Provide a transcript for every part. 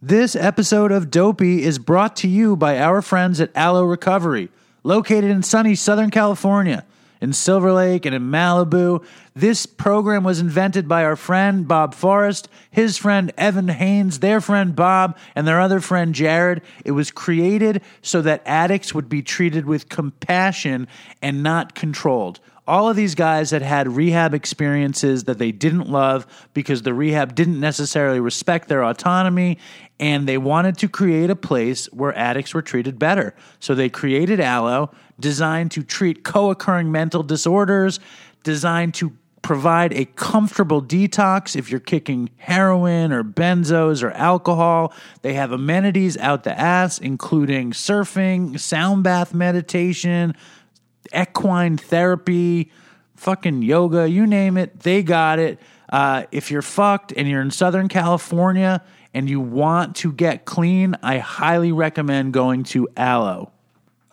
This episode of Dopey is brought to you by our friends at Alo Recovery, located in sunny Southern California, in Silver Lake and in Malibu. This program was invented by our friend Bob Forrest, his friend Evan Haines, their friend Bob, and their other friend Jared. It was created so that addicts would be treated with compassion and not controlled all of these guys had had rehab experiences that they didn't love because the rehab didn't necessarily respect their autonomy and they wanted to create a place where addicts were treated better. So they created Alo, designed to treat co occurring mental disorders, designed to provide a comfortable detox if you're kicking heroin or benzos or alcohol. They have amenities out the ass, including surfing, sound bath meditation, equine therapy, fucking yoga, you name it, they got it. Uh, if you're fucked and you're in Southern California and you want to get clean, I highly recommend going to Alo.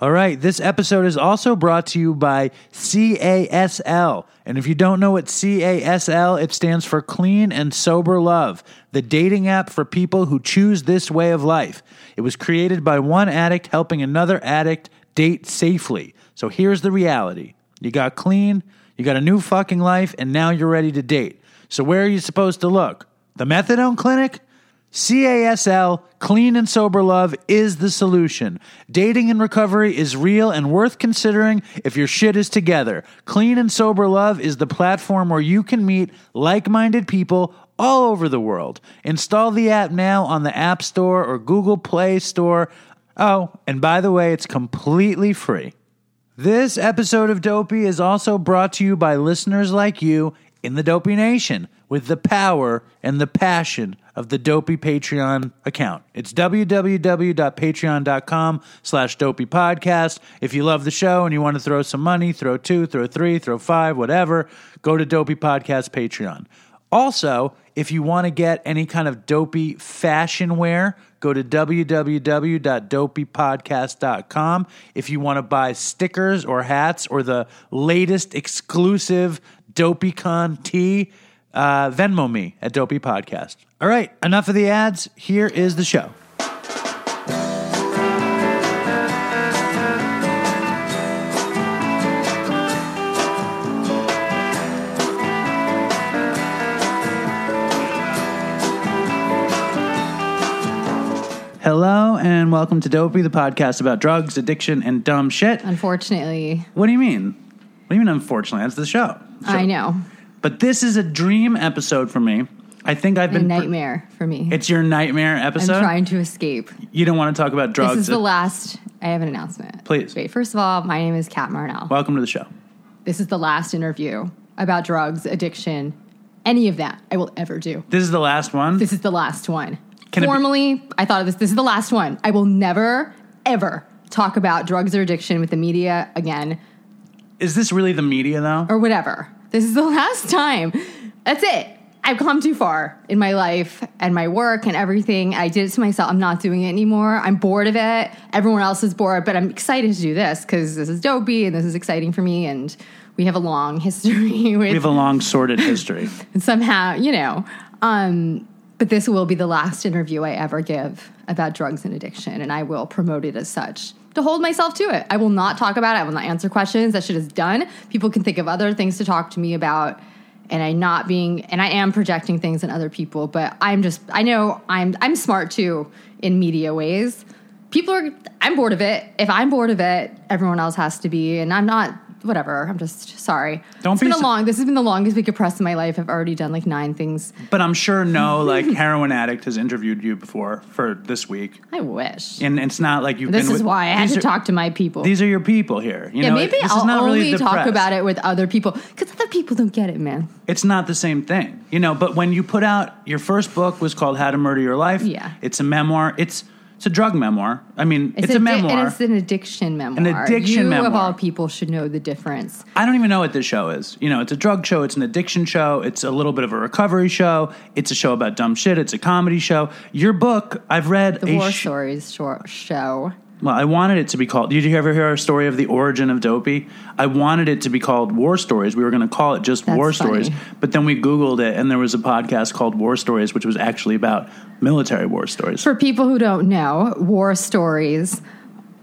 All right, this episode is also brought to you by CASL. And if you don't know what CASL, it stands for Clean and Sober Love, the dating app for people who choose this way of life. It was created by one addict helping another addict date safely. So here's the reality you got clean, you got a new fucking life, and now you're ready to date. So where are you supposed to look? The methadone clinic? CASL, Clean and Sober Love, is the solution. Dating and recovery is real and worth considering if your shit is together. Clean and Sober Love is the platform where you can meet like minded people all over the world. Install the app now on the App Store or Google Play Store. Oh, and by the way, it's completely free. This episode of Dopey is also brought to you by listeners like you in the Dopey Nation with the power and the passion of the Dopey Patreon account. It's www.patreon.com slash dopey podcast. If you love the show and you want to throw some money, throw two, throw three, throw five, whatever, go to Dopey Podcast Patreon. Also, if you want to get any kind of dopey fashion wear, go to www.dopeypodcast.com. If you want to buy stickers or hats or the latest exclusive DopeyCon tee, uh, Venmo me at Dopey Podcast. All right, enough of the ads. Here is the show. Hello and welcome to Dopey, the podcast about drugs, addiction, and dumb shit. Unfortunately, What do you mean? What do you mean, unfortunately? That's the show. So- I know. But this is a dream episode for me. I think I've A been. nightmare for me. It's your nightmare I'm episode. trying to escape. You don't want to talk about drugs. This is the last. I have an announcement. Please. Wait, first of all, my name is Cat Marnell. Welcome to the show. This is the last interview about drugs, addiction, any of that I will ever do. This is the last one. This is the last one. Can it be- Formally, I thought of this. This is the last one. I will never, ever talk about drugs or addiction with the media again is this really the media though? or whatever. This is the last time. That's it. I've come too far in my life and my work and everything. I did it to myself. I'm not doing it anymore. I'm bored of it. Everyone else is bored, but I'm excited to do this because this is dopey and this is exciting for me. And we have a long history with We have a long sordid history. and somehow, you know. Um, but this will be the last interview I ever give about drugs and addiction, and I will promote it as such to hold myself to it. I will not talk about it. I will not answer questions. That shit is done. People can think of other things to talk to me about, and I'm not being, and I am projecting things on other people. But I'm just, I know I'm, I'm smart too in media ways. People are, I'm bored of it. If I'm bored of it, everyone else has to be, and I'm not. Whatever. I'm just sorry. Don't it's be been so- long. This has been the longest week of press in my life. I've already done like nine things. But I'm sure no like heroin addict has interviewed you before for this week. I wish. And it's not like you've this been is with- why I had to are- talk to my people. These are your people here. You yeah, know, maybe this I'll not only really talk about it with other people because other people don't get it, man. It's not the same thing, you know. But when you put out your first book was called How to Murder Your Life. Yeah. it's a memoir. It's it's a drug memoir. I mean, it's, a addi- memoir. and it's an addiction memoir. An addiction you memoir. of all people should know the difference. I don't even know what this show is. You know, it's a drug show, it's an addiction show, it's a little bit of a recovery show, it's a show about dumb shit, it's a comedy show. Your book, I've read The a War sh- Stories short show. Well, I wanted it to be called. Did you ever hear our story of the origin of Dopey? I wanted it to be called War Stories. We were going to call it just That's War funny. Stories, but then we Googled it, and there was a podcast called War Stories, which was actually about military war stories. For people who don't know, war stories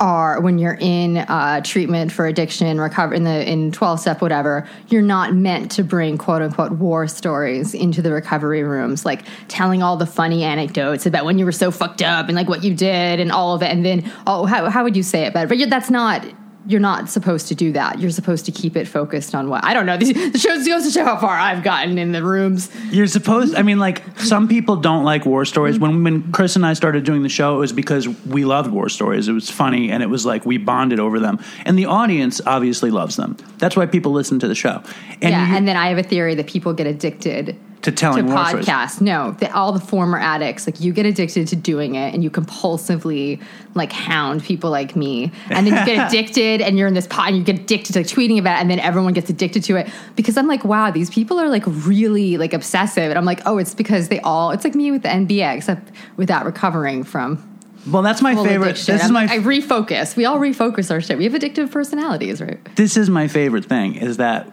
are when you're in uh, treatment for addiction, recover in the in twelve step, whatever. You're not meant to bring quote unquote war stories into the recovery rooms, like telling all the funny anecdotes about when you were so fucked up and like what you did and all of it. And then, oh, how how would you say it better? But that's not. You're not supposed to do that. You're supposed to keep it focused on what I don't know. The show goes to show how far I've gotten in the rooms. You're supposed. I mean, like some people don't like war stories. When when Chris and I started doing the show, it was because we loved war stories. It was funny, and it was like we bonded over them. And the audience obviously loves them. That's why people listen to the show. And yeah, you- and then I have a theory that people get addicted to telling to podcasts. No, the, all the former addicts, like you get addicted to doing it, and you compulsively like hound people like me, and then you get addicted, and you're in this pot, and you get addicted to like, tweeting about, it, and then everyone gets addicted to it because I'm like, wow, these people are like really like obsessive, and I'm like, oh, it's because they all, it's like me with the NBA, except without recovering from. Well, that's my favorite. addiction. This is I'm my like, I refocus. We all refocus our shit. We have addictive personalities, right? this is my favorite thing is that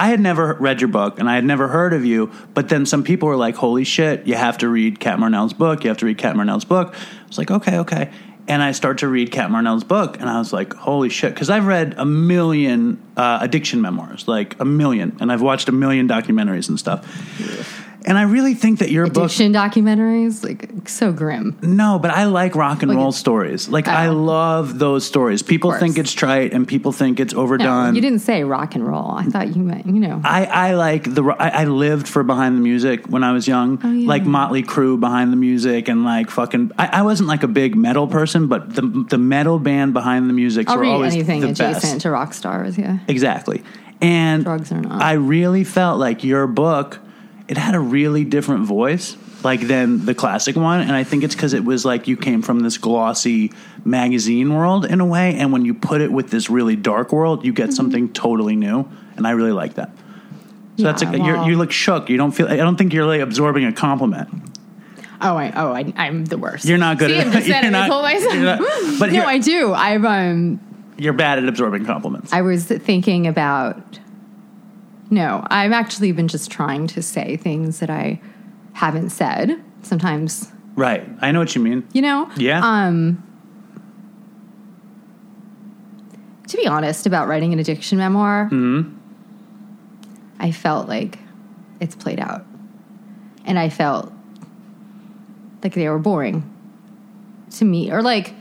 I had never read your book and I had never heard of you, but then some people were like, "Holy shit, you have to read Cat Marnell's book. You have to read Cat Marnell's book." I was like, "Okay, okay." And I start to read Cat Marnell's book, and I was like, "Holy shit!" Because I've read a million uh, addiction memoirs, like a million, and I've watched a million documentaries and stuff. And I really think that your book Addiction documentaries, like so grim. no, but I like rock and Like roll stories. Like I Oh. love those stories. People think it's trite and people think it's No, overdone. you didn't say rock and roll. I thought you meant, you know. I, I like the I, I lived for behind the music when I was young, Oh, yeah. like Motley Crue behind the music and like fucking. I, I wasn't like a big metal person, but the the metal band behind the music I'll were read always anything the adjacent best. to rock stars. Yeah, Exactly, and Drugs or not. I really felt like your book. It had a really different voice, like than the classic one, and I think it's because it was like you came from this glossy magazine world in a way, and when you put it with this really dark world, you get Mm-hmm. something totally new, and I really like that. So that's Yeah, a, you're, well- you look shook. You don't feel. I don't think you're really absorbing a compliment. Oh, I, oh, I, I'm the worst. You're not good See, at- I'm just you're not- told myself. you're not- but no, I do. I've um, You're bad at absorbing compliments. I was thinking about. No, I've actually been just trying to say things that I haven't said. Sometimes, right. I know what you mean. you know. Yeah. Um. To be honest about writing an addiction memoir, Mm-hmm. I felt like it's played out. And I felt like they were boring to me. Or like,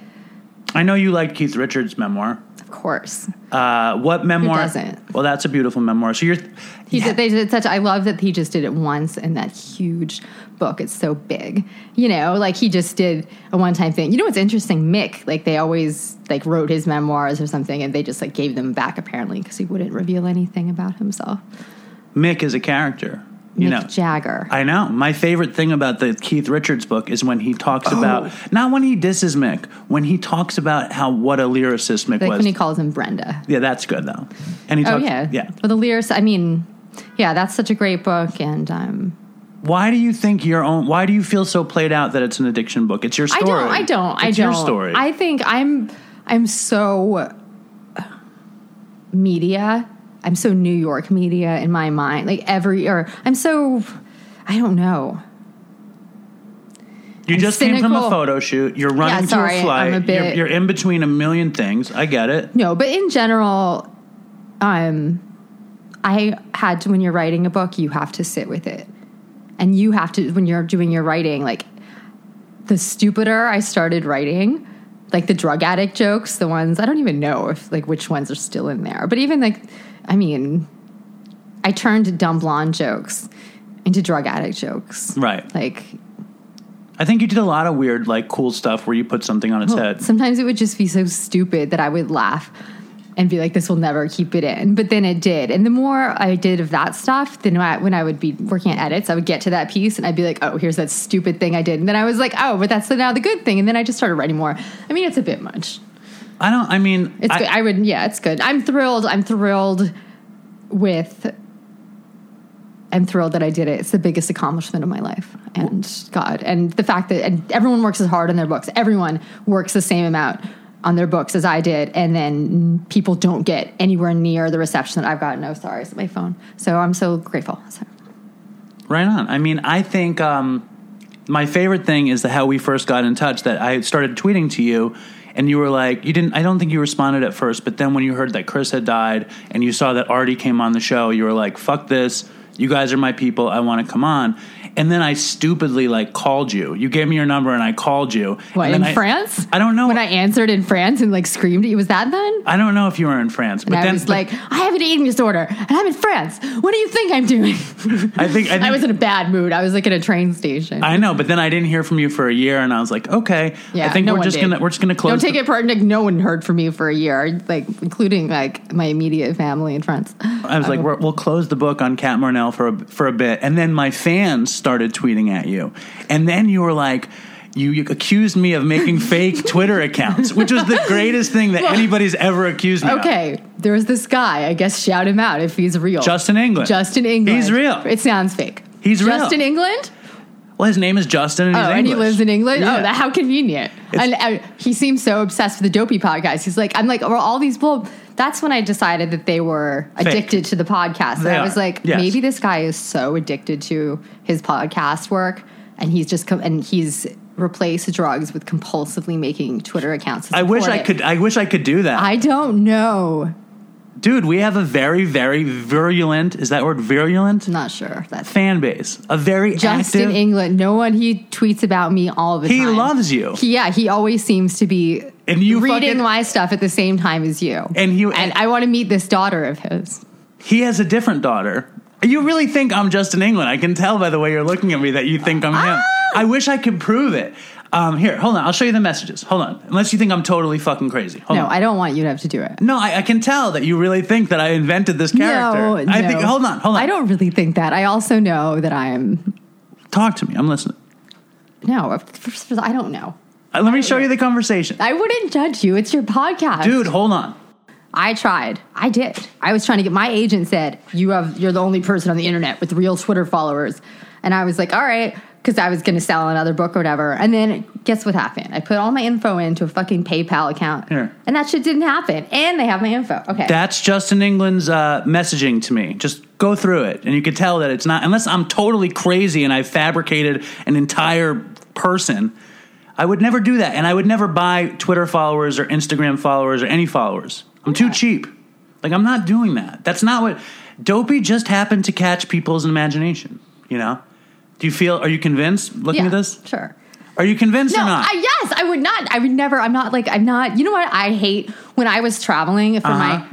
I know you liked Keith Richards' memoir. Of course. Uh, what memoir? doesn't? Well, that's a beautiful memoir. So you're. He Yeah. did they did such I love that he just did it once in that huge book. It's so big. You know, like he just did a one time thing. You know what's interesting? Mick, like they always like wrote his memoirs or something and they just like gave them back apparently because he wouldn't reveal anything about himself. Mick is a character. You Mick know. Jagger. I know. My favorite thing about the Keith Richards book is when he talks Oh. about not when he disses Mick, when he talks about how what a lyricist Mick like was. when he calls him Brenda. yeah, that's good though. And he talks, Oh yeah. yeah. But the lyrics I mean, yeah, that's such a great book and um Why do you think your own? Why do you feel so played out that it's an addiction book? It's your story. I don't. I don't. I It's don't. your story. I think I'm. I'm so media. I'm so New York media in my mind. Like every or I'm so. I don't know. you I'm just came from a photo shoot. You're running sorry, to a flight. A you're, you're in between a million things. I get it. No, but in general, um, I had to. When you're writing a book, you have to sit with it, and you have to when you're doing your writing. Like the stupider I started writing, like the drug addict jokes, the ones I don't even know if like which ones are still in there. But even like, I mean, I turned dumb blonde jokes into drug addict jokes. Right. Like I think you did a lot of weird, like, cool stuff where you put something on its head. Sometimes it would just be so stupid that I would laugh and be like, this will never keep it in. But then it did. And the more I did of that stuff, then when I, when I would be working at edits, I would get to that piece and I'd be like, oh, here's that stupid thing I did. And then I was like, oh, but that's now the good thing. And then I just started writing more. I mean, it's a bit much. I don't. I mean, It's I, good. I would, yeah, it's good. I'm thrilled. I'm thrilled with. I'm thrilled that I did it. It's the biggest accomplishment of my life, and God, and the fact that and everyone works as hard on their books. Everyone works the same amount on their books as I did, and then people don't get anywhere near the reception that I've gotten. No, sorry, it's my phone. So I'm so grateful. So, Right on. I mean, I think um, my favorite thing is the how we first got in touch. That I started tweeting to you, and you were like, you didn't. I don't think you responded at first, but then when you heard that Chris had died, and you saw that Artie came on the show, you were like, "Fuck this! You guys are my people. I want to come on." And then I stupidly like called you. You gave me your number, and I called you. what in I- France? I don't know. When I answered in France and like screamed at you, was that then? I don't know if you were in France, but And I then was like, I have an eating disorder, and I'm in France. What do you think I'm doing? I think I, think, I was in a bad mood. I was like at a train station. I know, but then I didn't hear from you for a year, and I was like, okay, yeah, I think no we're just did. gonna we're just gonna close. Don't take the- it like no one heard from me for a year, like including like my immediate family and friends. I was like, um, we're, we'll close the book on Cat Marnell for a, for a bit, and then my fans started tweeting at you, and then you were like. You, you accused me of making fake Twitter accounts, which was the greatest thing that anybody's ever accused me of. Okay, there's this guy. I guess shout him out if he's real. Justin England. Justin England. He's real. It sounds fake. He's real. Justin England. Well, his name is Justin, and Oh, he's and he lives in England. Yeah. Oh, that, how convenient! It's- and uh, he seems so obsessed with the Dopey podcast. He's like, I'm like, well, all these people. That's when I decided that they were Fake. addicted to the podcast. I was like, Yes. maybe this guy is so addicted to his podcast work, and he's just com- and he's replaced drugs with compulsively making Twitter accounts. I wish I it. could. I wish I could do that, I don't know. Dude. We have a very, very virulent. Is that word virulent? Not sure. That's Fan base. A very Justin active. England. No one he tweets about me all the He time. He loves you. He, yeah, he always seems to be And you reading fucking- my stuff at the same time as you. And you- and I want to meet this daughter of his. He has a different daughter. You really think I'm Justin England? I can tell by the way you're looking at me that you think I'm Ah! him. I wish I could prove it. Um, here, hold on. I'll show you the messages. Hold on. Unless you think I'm totally fucking crazy. Hold no, on. I don't want you to have to do it. no, I, I can tell that you really think that I invented this character. No, I think. Hold on. Hold on. I don't really think that. I also know that I'm talk to me. I'm listening. no. first of all, I don't know. Uh, let me show you the conversation, I wouldn't judge you. It's your podcast, dude. Hold on. I tried. I did. I was trying to get my agent said, "You have you're the only person on the internet with real Twitter followers." And I was like, "All right," cuz I was going to sell another book or whatever. And then guess what happened? I put all my info into a fucking PayPal account. Here. And that shit didn't happen. And they have my info. Okay. That's Justin England's uh, messaging to me. Just go through it, and you can tell that it's not unless I'm totally crazy and I fabricated an entire person. I would never do that, and I would never buy Twitter followers or Instagram followers or any followers. I'm too cheap. Like I'm not doing that. That's not what Dopey just happened to catch people's imagination. You know? Do you feel? Are you convinced? Looking yeah, at this, Sure. are you convinced No, or not? I, yes, I would not. I would never. I'm not like I'm not. You know what? I hate when I was traveling for Uh-huh. my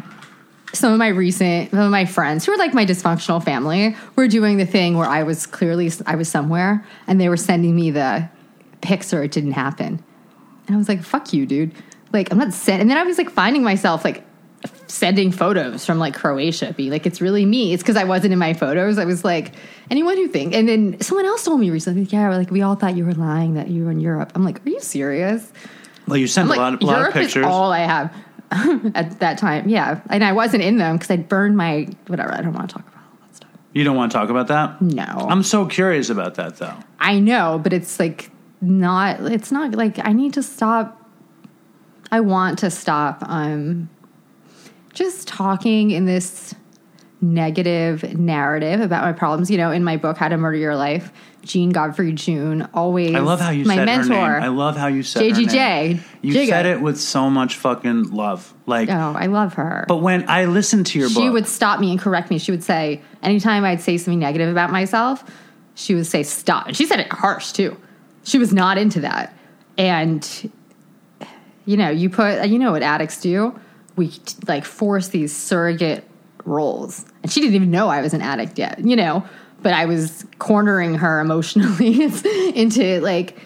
some of my recent some of my friends who are like my dysfunctional family were doing the thing where I was clearly I was somewhere and they were sending me the pics or it didn't happen, and I was like, "Fuck you, dude!" Like I'm not sent. And then I was like finding myself like sending photos from like Croatia, be like, "It's really me." It's because I wasn't in my photos. I was like, anyone who think. And then someone else told me recently, "Yeah, like we all thought you were lying that you were in Europe." I'm like, "Are you serious?" well, you sent I'm a like, lot, lot of Europe pictures. is all I have at that time. Yeah, and I wasn't in them because I'd burned my whatever. I don't want to talk about all that stuff. you don't want to talk about that? No, I'm so curious about that, though. I know, but it's like not. It's not like I need to stop. I want to stop. Um, just talking in this negative narrative about my problems. You know, in my book, How to Murder Your Life, Jean Godfrey June always. I love how you my said mentor. her name. I love how you said her JGJ, name. You Jigga. said it with so much fucking love. Like, Oh, I love her. but when I listened to your she book, she would stop me and correct me. She would say, anytime I'd say something negative about myself, she would say, stop. And she said it harsh too. She was not into that. And, you know, you put, you know what addicts do? We like force these surrogate roles. And she didn't even know I was an addict yet, you know, but I was cornering her emotionally into like,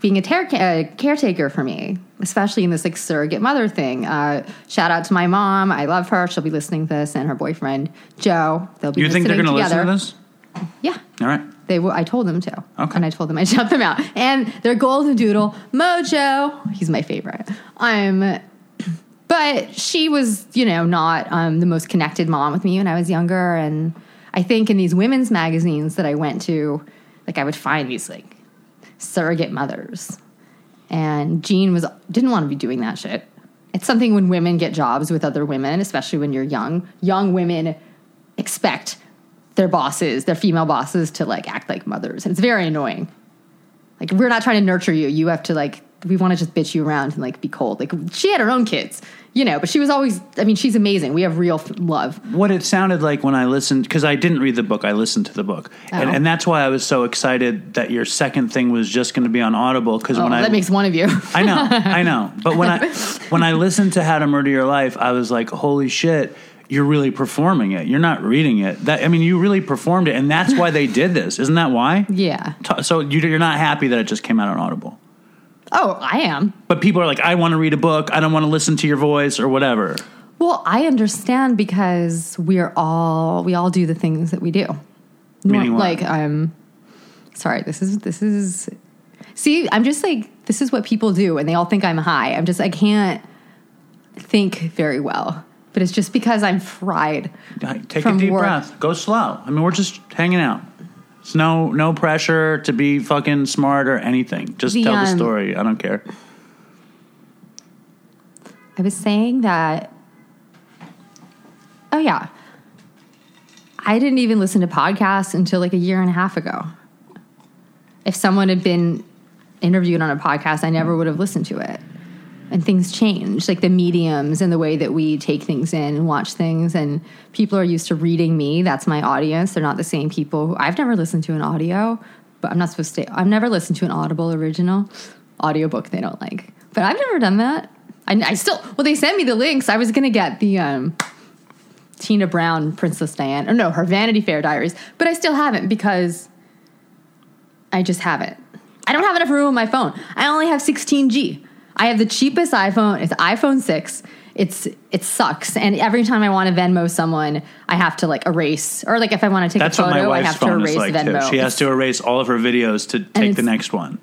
being a ter- uh, caretaker for me, especially in this like surrogate mother thing. Uh, shout out to my mom. I love her. She'll be listening to this, and her boyfriend Joe. They'll be you think they're going to together. listen to this? Yeah, All right. they. W- I told them to. Okay. and I told them I'd shout them out. And their golden doodle Mojo. He's my favorite. Um, but she was, you know, not um, the most connected mom with me when I was younger. And I think in these women's magazines that I went to, like I would find these like surrogate mothers. And Jean was didn't want to be doing that shit. it's something when women get jobs with other women, especially when you're young. Young women expect their bosses, their female bosses, to like act like mothers, and it's very annoying. Like we're not trying to nurture you. You have to like we want to just bitch you around and like be cold. Like she had her own kids, you know, but she was always. I mean, she's amazing. We have real f- love. what it sounded like when I listened, because I didn't read the book, I listened to the book, and, Oh. and that's why I was so excited that your second thing was just going to be on Audible. Because Oh, when I that makes one of you. I know, I know. But when I when I listened to How to Murder Your Life, I was like, holy shit, you're really performing it. You're not reading it. That I mean, you really performed it, and that's why they did this. Isn't that why? yeah. So you're not happy that it just came out on Audible. Oh, I am. But people are like, I want to read a book. I don't want to listen to your voice or whatever. Well, I understand because we're all we all do the things that we do. Meaning what? like I'm sorry, this is this is See, I'm just like this is what people do and they all think I'm high. I'm just I can't think very well. But it's just because I'm fried. Take a deep work. breath. Go slow. I mean, we're just hanging out. It's no no pressure to be fucking smart or anything. Just The, tell the um, story. I don't care. I was saying that Oh yeah. I didn't even listen to podcasts until like a year and a half ago. If someone had been interviewed on a podcast, I never would have listened to it. And things change, like the mediums and the way that we take things in and watch things. And people are used to reading me. That's my audience. They're not the same people. Who, I've never listened to an audio, but I'm not supposed to. I've never listened to an Audible original audiobook they don't like. But I've never done that. I, I still, well, they sent me the links. I was going to get the um, Tina Brown, Princess Diane, or no, her Vanity Fair diaries, but I still haven't because I just haven't. I don't have enough room on my phone. I only have 16G. I have the cheapest iPhone. It's iPhone 6. It's it sucks. And every time I want to Venmo someone, I have to like erase or like if I want to take That's a what photo, my I wife's have to erase like Venmo. too. She has to erase all of her videos to take the next one.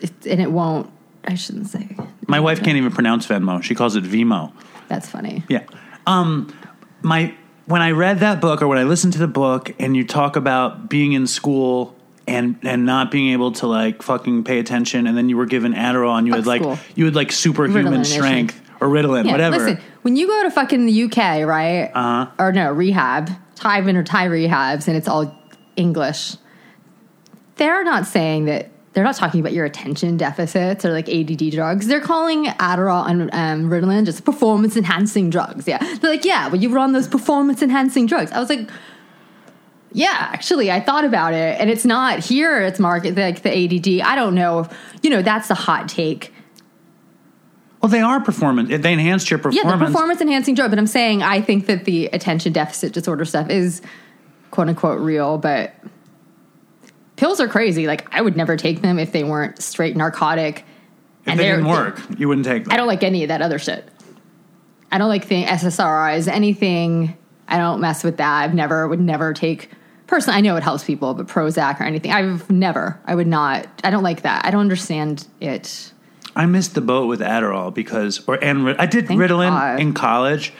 It's- and it won't. I shouldn't say. My wife can't even pronounce Venmo. She calls it Vimo. That's funny. Yeah. Um, my when I read that book or when I listened to the book and you talk about being in school and and not being able to like fucking pay attention and then you were given Adderall and you Fuck had like school. you had like superhuman Ritalin, strength or Ritalin, Yeah, whatever. Listen, when you go to fucking the UK, right? Uh-huh. Or no, rehab, Thai or Thai rehabs, and it's all English. They're not saying that. They're not talking about your attention deficits or like ADD drugs. They're calling Adderall and um, Ritalin just performance enhancing drugs. Yeah, they're like, yeah, well, you were on those performance enhancing drugs. I was like, yeah, actually, I thought about it, and it's not here. It's market like the ADD. I don't know. If, you know, that's a hot take. well, they are performance. Eh, they enhanced your Yeah, performance. the performance enhancing drug. But I'm saying I think that the attention deficit disorder stuff is quote unquote real, but pills are crazy. Like I would never take them if they weren't straight narcotic. if they didn't work, you wouldn't take them. I don't like any of that other shit. I don't like the SSRIs, anything. I don't mess with that. I've never would never take. Personally, I know it helps people, but Prozac or anything, I've never. I would not. I don't like that. I don't understand it. I missed the boat with Adderall because, or and I did Thank Ritalin God. in college,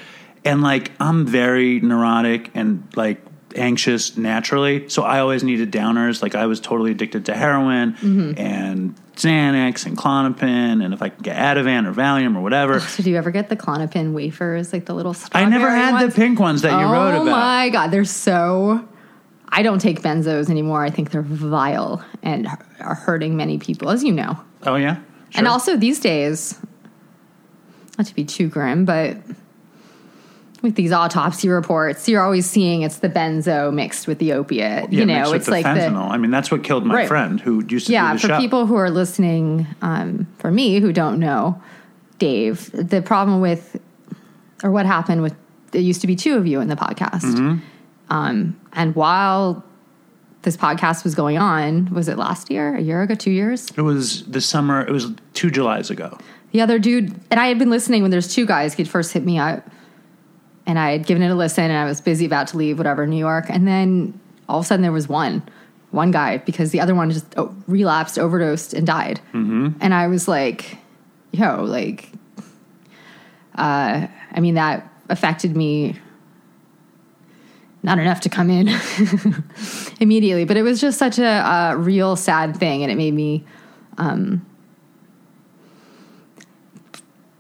and like I'm very neurotic and like anxious naturally, so I always needed downers. Like I was totally addicted to heroin Mm-hmm. and Xanax and Klonopin, and if I could get Ativan or Valium or whatever. So do you ever get the Klonopin wafers, like the little? I never had ones? the pink ones that you oh wrote about. Oh my god, they're so. I don't take benzos anymore. I think they're vile and are hurting many people, as you know. Oh yeah, And also these days, not to be too grim, but with these autopsy reports, you're always seeing it's the benzo mixed with the opiate. yeah, you mixed know, with it's the like fentanyl. the I mean, that's what killed my Right. friend who used to yeah. For people who are listening, um, for me who don't know, Dave, the problem with or what happened with there used to be two of you in the podcast, Mm-hmm. Um, and while this podcast was going on, was it last year, a year ago, two years? it was the summer. It was two Julys ago. The other dude, and I had been listening when there's two guys. He'd first hit me up, and I had given it a listen, and I was busy about to leave, whatever, New York. And then all of a sudden there was one, one guy, because the other one just oh, relapsed, overdosed, and died. Mm-hmm. And I was like, yo, like, uh, I mean, that affected me not enough to come in immediately, but it was just such a, uh real sad thing, and it made me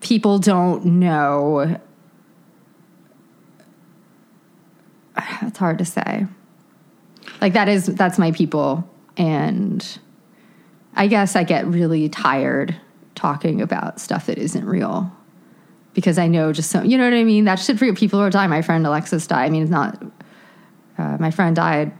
people don't know. It's hard to say. Like that is that's my people, and I guess I get really tired talking about stuff that isn't real because I know just so you know what I mean. That shit for people who dying. My friend Alexis died. I mean, it's not. Uh, my friend died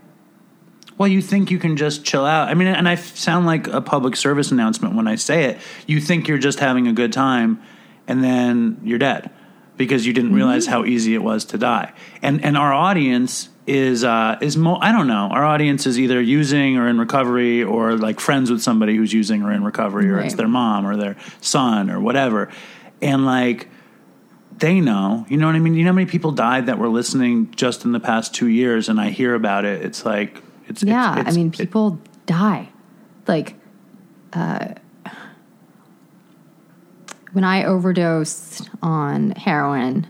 Well, you think you can just chill out. I mean, and I sound like a public service announcement when I say it. You think you're just having a good time, and then you're dead because you didn't realize how easy it was to die. And and our audience is uh, is mo- I don't know. Our audience is either using or in recovery, or like friends with somebody who's using or in recovery, or it's their mom or their son or whatever. And like they know, you know what I mean? You know how many people died that were listening just in the past two years, and I hear about it. It's like it's Yeah, it's- it's- I mean, it- people die. Like, uh, when I overdosed on heroin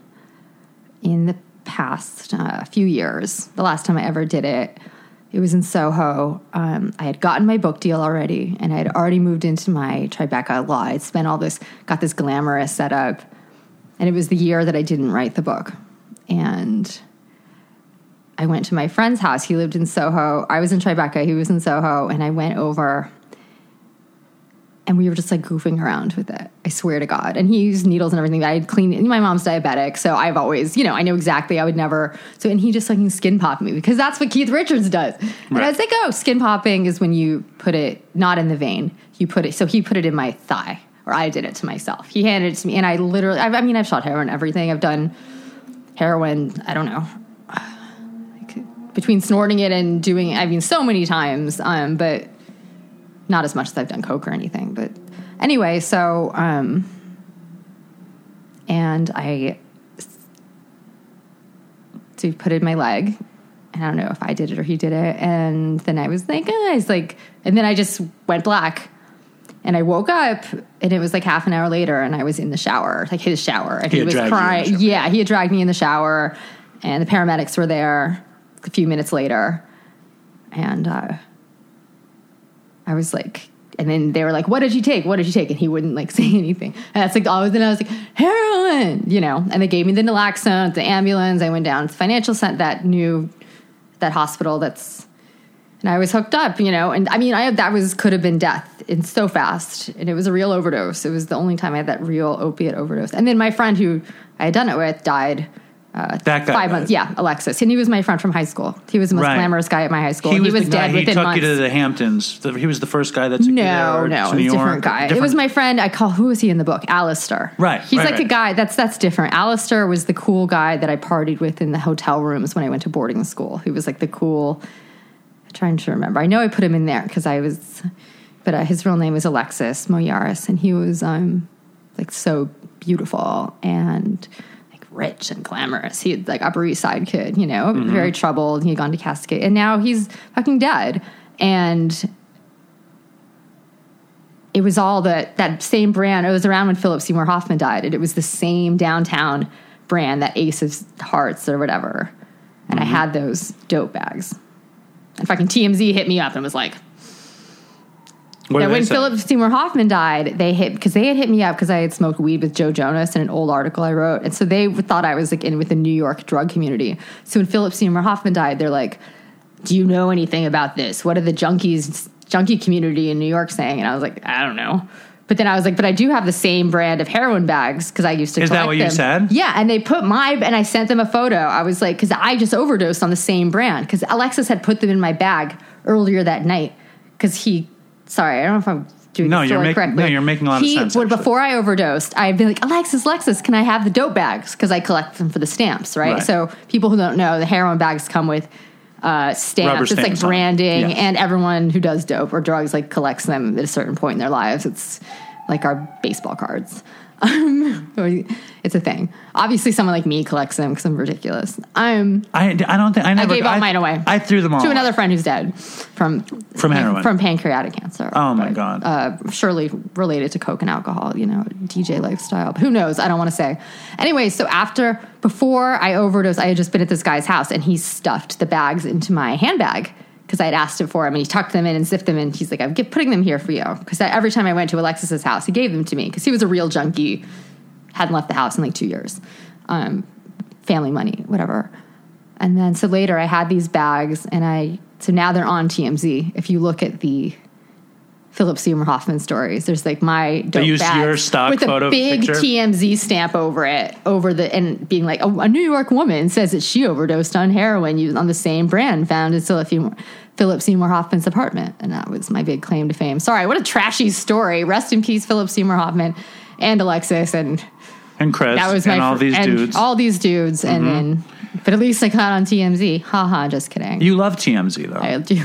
in the past uh, few years, the last time I ever did it, it was in Soho. Um, I had gotten my book deal already, and I had already moved into my Tribeca law. I'd spent all this, got this glamorous setup, and it was the year that I didn't write the book. And I went to my friend's house. He lived in Soho. I was in Tribeca. He was in Soho. And I went over and we were just like goofing around with it. I swear to God. And he used needles and everything. I had cleaned My mom's diabetic. So I've always, you know, I know exactly. I would never. So, and he just fucking skin popped me because that's what Keith Richards does. And I was like, oh, skin popping is when you put it not in the vein. You put it, so he put it in my thigh or I did it to myself. He handed it to me. And I literally, I, I mean, I've shot heroin, everything. I've done heroin, I don't know, between snorting it and doing it, I mean, so many times, um, but not as much as I've done coke or anything. But anyway, so, um, and I he put in my leg. And I don't know if I did it or he did it. And then I was like, guys, like, and then I just went black. And I woke up and it was like half an hour later and I was in the shower, like his shower. And He he, was dragged you in the crying. Yeah, he had dragged me in the shower and the paramedics were there a few minutes later. And uh, I was like, and then they were like, "What did you take? What did you take?" And he wouldn't like say anything. And that's like always. Then I was like, "Heroin," you know. And they gave me the naloxone, the ambulance. I went down to the financial center, that new, that hospital. That's, and I was hooked up, you know. And I mean, I that was could have been death. It's so fast, and it was a real overdose. It was the only time I had that real opiate overdose. And then my friend who I had done it with died. Uh, That guy five died. months, yeah, Alexis, and he was my friend from high school. He was the most Right. glamorous guy at my high school. He was, he was the guy dead he within took months. you to the Hamptons. He was the first guy that took you there No, no, to New it's a York. different guy. It was my friend. I call who was he in the book? Alistair. Right, He's right, like a guy that's that's different. Alistair was the cool guy that I partied with in the hotel rooms when I went to boarding school. He was like the cool. I'm trying to remember. I know I put him in there because I was, but uh, his real name is Alexis Moyaris, and he was um like so beautiful and like rich and glamorous. He like Upper East Side kid, you know, Mm-hmm. very troubled. He had gone to Cascade, and now he's fucking dead. And it was all that that same brand. It was around when Philip Seymour Hoffman died, and it was the same downtown brand, that Ace of Hearts or whatever. And I had those dope bags. And fucking TMZ hit me up and was like, What that when? Philip Seymour Hoffman died, they hit because they had hit me up because I had smoked weed with Joe Jonas in an old article I wrote, and so they thought I was like in with the New York drug community. So when Philip Seymour Hoffman died, they're like, "Do you know anything about this? What are the junkies, junkie community in New York saying?" And I was like, "I don't know." But then I was like, "But I do have the same brand of heroin bags because I used to." Is that what you them." said? Yeah, and they put my and I sent them a photo. I was like, because I just overdosed on the same brand because Alexis had put them in my bag earlier that night because he. Sorry, I don't know if I'm doing No, you're making- correctly. no, you're making a lot of sense, actually. before I overdosed, I'd be like, Alexis, Alexis, can I have the dope bags? Because I collect them for the stamps, right? Right. So people who don't know, the heroin bags come with uh, stamps. It's like stamps on them. branding, Yes. and everyone who does dope or drugs like collects them at a certain point in their lives. It's like our baseball cards. Um, it's a thing. Obviously, someone like me collects them because I'm ridiculous. Um, I, I don't think I I gave all mine away. I threw them all to another friend who's dead from From heroin. from pancreatic cancer. Oh, my But, God. Uh, surely related to coke and alcohol. You know, DJ lifestyle. Who knows? I don't want to say. Anyway, so after before I overdosed, I had just been at this guy's house and he stuffed the bags into my handbag. Because I had asked it for him, and he tucked them in and zipped them in. He's like, "I'm putting them here for you." Because every time I went to Alexis's house, he gave them to me because he was a real junkie hadn't left the house in like two years. Um, family money, whatever. And then so later I had these bags and I so now they're on TMZ. If you look at the Philip Seymour Hoffman stories, there's like my dope used bags your stock with a big picture? TMZ stamp over it, over the and being like a, a New York woman says that she overdosed on heroin used on the same brand found in Philip Seymour, Philip Seymour Hoffman's apartment, and that was my big claim to fame. Sorry, what a trashy story. Rest in peace, Philip Seymour Hoffman and Alexis and And Chris that was my and all fir- these and dudes. Mm-hmm. all these dudes, and then, but at least I caught on TMZ. Haha, just kidding. you love TMZ though. I do.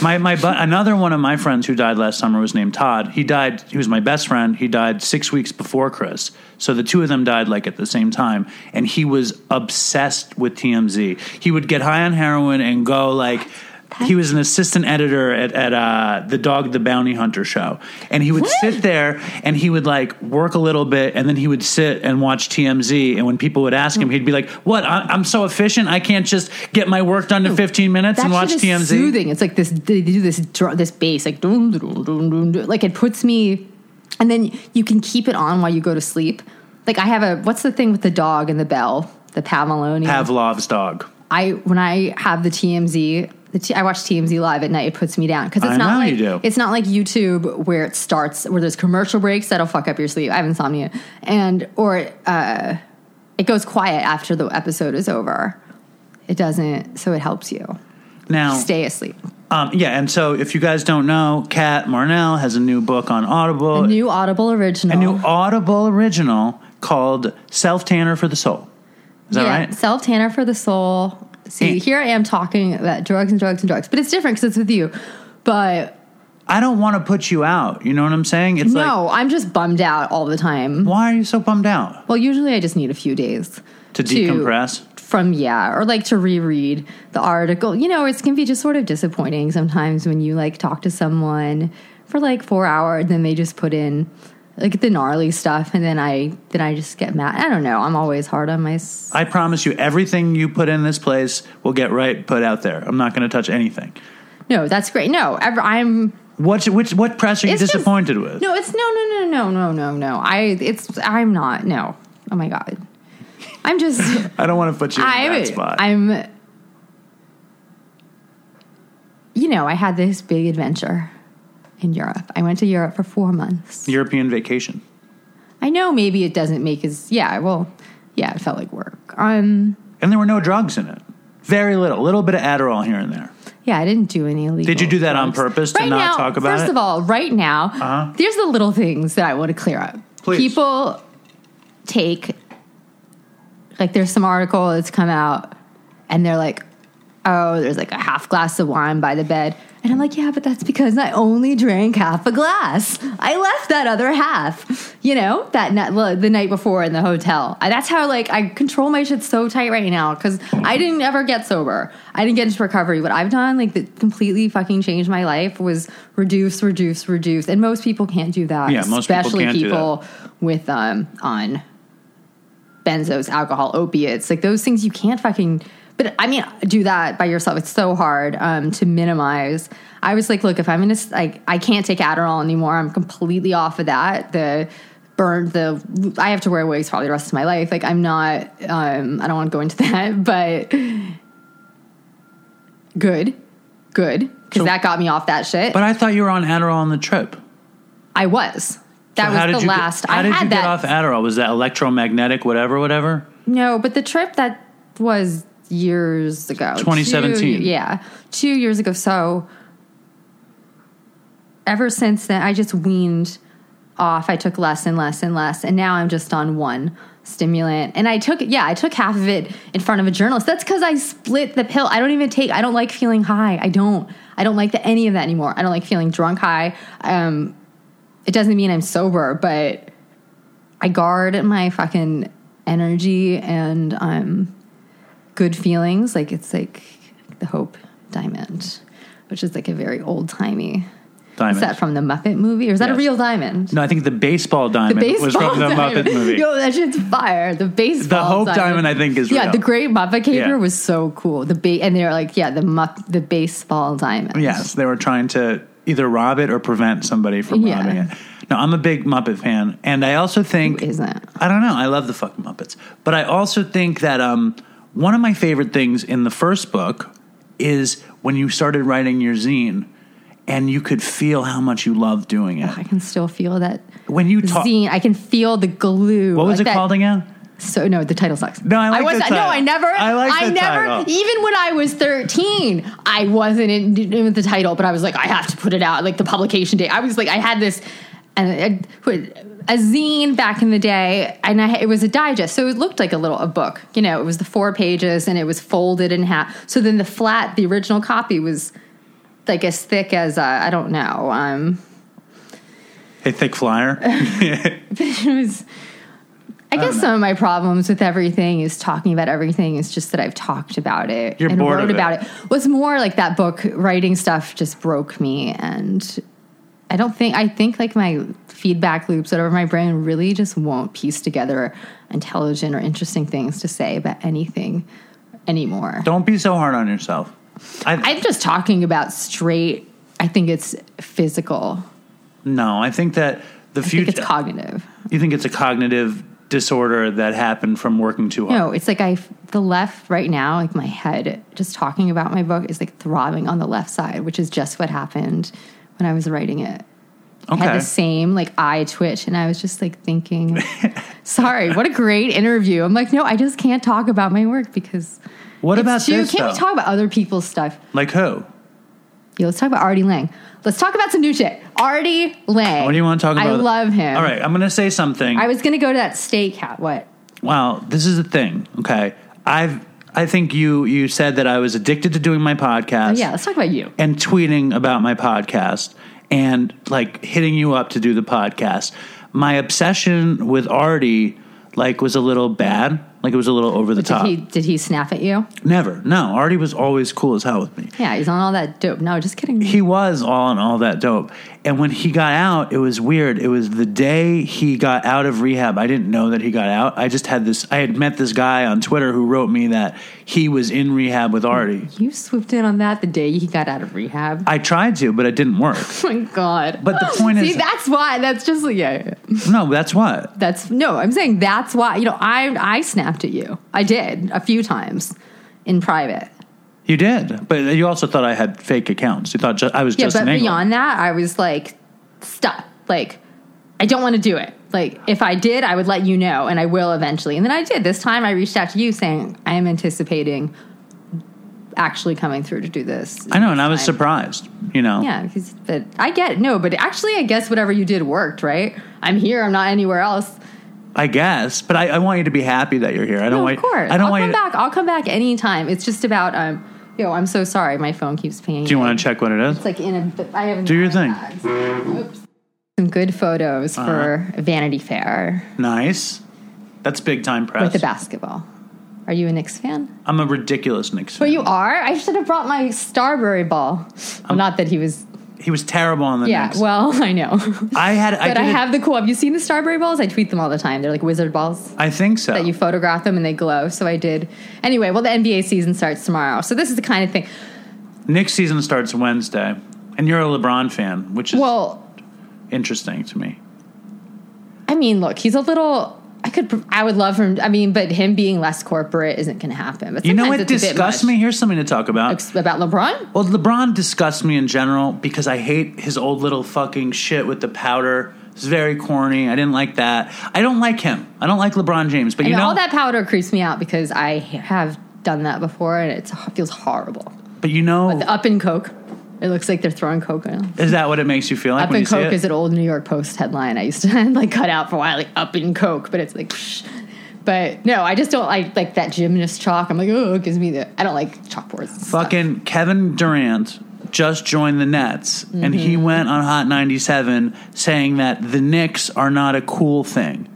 My my bu- another one of my friends who died last summer was named Todd. He died. He was my best friend. He died six weeks before Chris. So the two of them died like at the same time, and he was obsessed with TMZ. He would get high on heroin and go like. He was an assistant editor at, at uh, the Dog the Bounty Hunter show, and he would sit there and he would like work a little bit, and then he would sit and watch TMZ. And when people would ask him, he'd be like, "What? I, I'm so efficient, I can't just get my work done in 15 minutes That and watch TMZ." soothing. It's like this. They do this this bass like dun, dun, dun, dun, dun. like it puts me, and then you can keep it on while you go to sleep. Like I have a what's the thing with the dog and the bell, the Pavloni. Pavlov's dog. I when I have the TMZ, T, I watch TMZ live at night. It puts me down because it's I not like it's not like YouTube where it starts where there's commercial breaks that'll fuck up your sleep. I have insomnia, and or uh, it goes quiet after the episode is over. It doesn't, so it helps you Now, stay asleep. um, yeah, and so if you guys don't know, Cat Marnell has a new book on Audible, A new Audible original. a new Audible original called "Self Tanner for the Soul." Is that yeah, right? Self tanner for the soul. See, And- here I am talking about drugs and drugs and drugs, but it's different because it's with you. But I don't want to put you out. You know what I'm saying? It's like, no, I'm just bummed out all the time. why are you so bummed out? Well, usually I just need a few days To decompress? From yeah, or like to reread the article. You know, it can be just sort of disappointing sometimes when you like talk to someone for like four hours, and then they just put in like the gnarly stuff, and then I then I just get mad. I don't know. I'm always hard on myself. I promise you, everything you put in this place will get right put out there. I'm not going to touch anything. No, that's great. No, ever, I'm What which what press are you It's just- disappointed with? No, it's no, no, no, no, no, no, no. I, it's, I'm not. No. Oh my god. I'm just. I don't want to put you in that spot. I'm. You know, I had this big adventure in Europe. I went to Europe for four months. European vacation. I know maybe it doesn't make as yeah. Well, yeah, it felt like work. Um. And there were no drugs in it. Very little. A little bit of Adderall here and there. Yeah, I didn't do any illegal. Did you do that on purpose to right not now, talk about first it? of all, right now, Uh-huh. there's the little things that I want to clear up. Please. People take like there's some article that's come out, and they're like, "Oh, there's like a half glass of wine by the bed," and I'm like, "Yeah, but that's because I only drank half a glass. I left that other half, you know, that night, the night before in the hotel. I, that's how like I control my shit so tight right now because I didn't ever get sober. I didn't get into recovery. What I've done, like, that completely fucking changed my life was reduce, reduce, reduce, and most people can't do that. Yeah, most people especially that. people with um on benzos, alcohol, opiates, like those things you can't fucking. But I mean, do that by yourself. It's so hard um, to minimize. I was like, look, if I'm gonna like, I can't take Adderall anymore. I'm completely off of that. The burn, the I have to wear wigs probably the rest of my life. Like, I'm not. Um, I don't want to go into that, but good, good, because So- that got me off that shit. But I thought you were on Adderall on the trip. I was. That So was the you get- last. how I did had you that. get off Adderall? Was that electromagnetic, whatever, whatever? No, but the trip that was years ago. 2017. Two- yeah. Two years ago. So ever since then, I just weaned off. I took less and less and less. And now I'm just on one stimulant. And I took, yeah, I took half of it in front of a journalist. That's because I split the pill. I don't even take, I don't like feeling high. I don't. I don't like the, any of that anymore. I don't like feeling drunk high. Um, it doesn't mean I'm sober, but I guard my fucking energy and um, good feelings. Like it's like the Hope Diamond, which is like a very old timey. Diamond. Is that from the Muppet movie, or is that Yes. a real diamond? no, I think the baseball diamond was from the diamond. Muppet movie. Yo, that shit's fire. The baseball. The Hope Diamond, I think, is yeah. real. The Great Muppet Caper Yeah. was so cool. The ba- and they're like, yeah, the mupp- the baseball diamond. Yes, they were trying to either rob it or prevent somebody from Yeah. robbing it. No, I'm a big Muppet fan, and I also think Isn't I don't know. I love the fucking Muppets, but I also think that um, one of my favorite things in the first book is when you started writing your zine, and you could feel how much you loved doing it. I can still feel that When you talk, zine. I can feel the glue. what was like it that- called again? So no, the title sucks. No, I like was the no. I never. I like the never. title. Even when I was thirteen, I wasn't in, in the title, but I was like, I have to put it out. Like the publication date, I was like, I had this and a zine back in the day, and I, it was a digest, so it looked like a little a book. You know, it was the four pages, and it was folded in half. So then the flat, the original copy was like as thick as uh, I don't know. Um, A thick flyer. it was I guess some of my problems with everything is talking about everything is just that I've talked about it You're and bored wrote it. about it. Was more like that book writing stuff just broke me and I don't think I think like my feedback loops that over my brain really just won't piece together intelligent or interesting things to say about anything anymore. don't be so hard on yourself. I, I'm just talking about straight I think it's physical. no, I think that the I think future. it's cognitive. you think it's a cognitive disorder that happened from working too hard? No, it's like I the left right now, like my head, just talking about my book is like throbbing on the left side, which is just what happened when I was writing it. I Okay. had the same like eye twitch, and I was just like thinking, "Sorry, what a great interview." I'm like, no, I just can't talk about my work because What about too. this? Can't though? we talk about other people's stuff? like who? Yeah, let's talk about Artie Lange. Let's talk about some new shit. Artie Lange. What do you want to talk about? I love him. All right, I'm going to say something. I was gonna go to that steakhouse. What? Well, this is the thing. Okay, I've I think you you said that I was addicted to doing my podcast. Oh, yeah, let's talk about you. and tweeting about my podcast and like hitting you up to do the podcast. My obsession with Artie like was a little bad. Like it was a little over the Did top. he did he snap at you? Never. No, Artie was always cool as hell with me. Yeah, he's on all that dope. No, just kidding. He was all and all that dope. And when he got out, it was weird. It was the day he got out of rehab. I didn't know that he got out. I just had this. I had met this guy on Twitter who wrote me that he was in rehab with Artie. You swooped in on that the day he got out of rehab. I tried to, but it didn't work. Oh my god! But the point See, is- that's why. That's just like yeah. yeah. No, that's what. That's no. I'm saying that's why. You know, I I snapped at you. I did a few times in private. You did, but you also thought I had fake accounts. You thought ju- I was Yeah, just but an beyond that, I was like, stop. Like, I don't want to do it. Like, if I did, I would let you know, and I will eventually. And then I did. This time, I reached out to you saying I am anticipating actually coming through to do this. I know, and I was surprised. You know, Yeah, because but I get it. No, but actually, I guess whatever you did worked, right? I'm here. I'm not anywhere else. I guess, but I, I want you to be happy that you're here. I don't No, want. of course. I don't I'll want come you. To, back. I'll come back anytime. It's just about um. Yo, I'm so sorry. My phone keeps pinging. do you want to check what it is? It's like in a. I have. Do your thing. Oops. Some good photos for Uh-huh. Vanity Fair Nice. That's big time press. with the basketball. Are you a Knicks fan? I'm a ridiculous Knicks fan. But you are. I should have brought my Starbury ball. Well, not that he was. He was terrible on the Yeah. Knicks. Well, I know. I had. I, but did I have the cool. Have you seen the Starbury balls? I tweet them all the time. They're like wizard balls. I think so. that you photograph them and they glow. So I did. Anyway, well, the NBA season starts tomorrow. So this is the kind of thing. Knicks season starts Wednesday, and you're a LeBron fan, which is Well, interesting to me. I mean, look, he's a little. I could. I would love him. I mean, but him being less corporate isn't going to happen. But You know what it's a bit disgusts me? Here's something to talk about. About LeBron. Well, LeBron disgusts me in general because I hate his old little fucking shit with the powder. It's very corny. I didn't like that. I don't like him. I don't like LeBron James. But you mean, know, all that powder creeps me out because I have done that before and it feels horrible. but you know, The Up in Coke. It looks like they're throwing Coke is that what it makes you feel like Up in Coke is an old New York Post headline. I used to like cut out for a while, like Up in Coke, but it's like. Psh. But no, I just don't like like that gymnast chalk. I'm like, oh, it gives me the. I don't like chalkboards. and stuff. Fucking Kevin Durant just joined the Nets, and he Mm-hmm. went on Hot 97 saying that the Knicks are not a cool thing.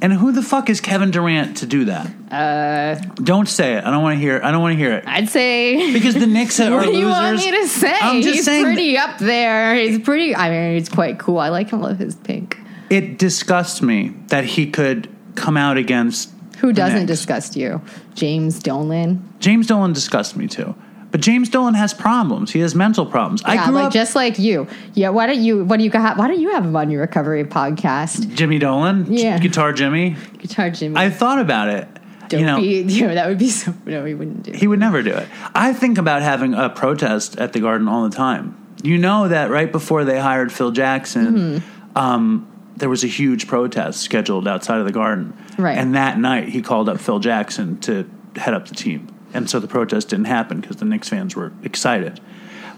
And who the fuck is Kevin Durant to do that? Uh, don't say it. I don't want to hear. It. I don't want to hear it I'd say. because the Knicks are what do losers. you want me to say? I'm just He's saying pretty up there. He's pretty. I mean, he's quite cool. I like him. Love his pink. it disgusts me that he could come out against Who doesn't Knicks. disgust you? James Dolan. James Dolan disgusts me too. But James Dolan has problems. He has mental problems. I Yeah, grew like up just like you. Yeah, why don't you? What do you got? Why don't you have him on your recovery podcast? Jimmy Dolan, Yeah. guitar Jimmy. Guitar Jimmy. I thought about it. don't you know, be. You know that would be so. No, he wouldn't do. It. He would never do it. I think about having a protest at the Garden all the time. You know that right before they hired Phil Jackson, Mm-hmm. um, there was a huge protest scheduled outside of the Garden. Right. And that night, he called up Phil Jackson to head up the team. And so the protest didn't happen because the Knicks fans were excited.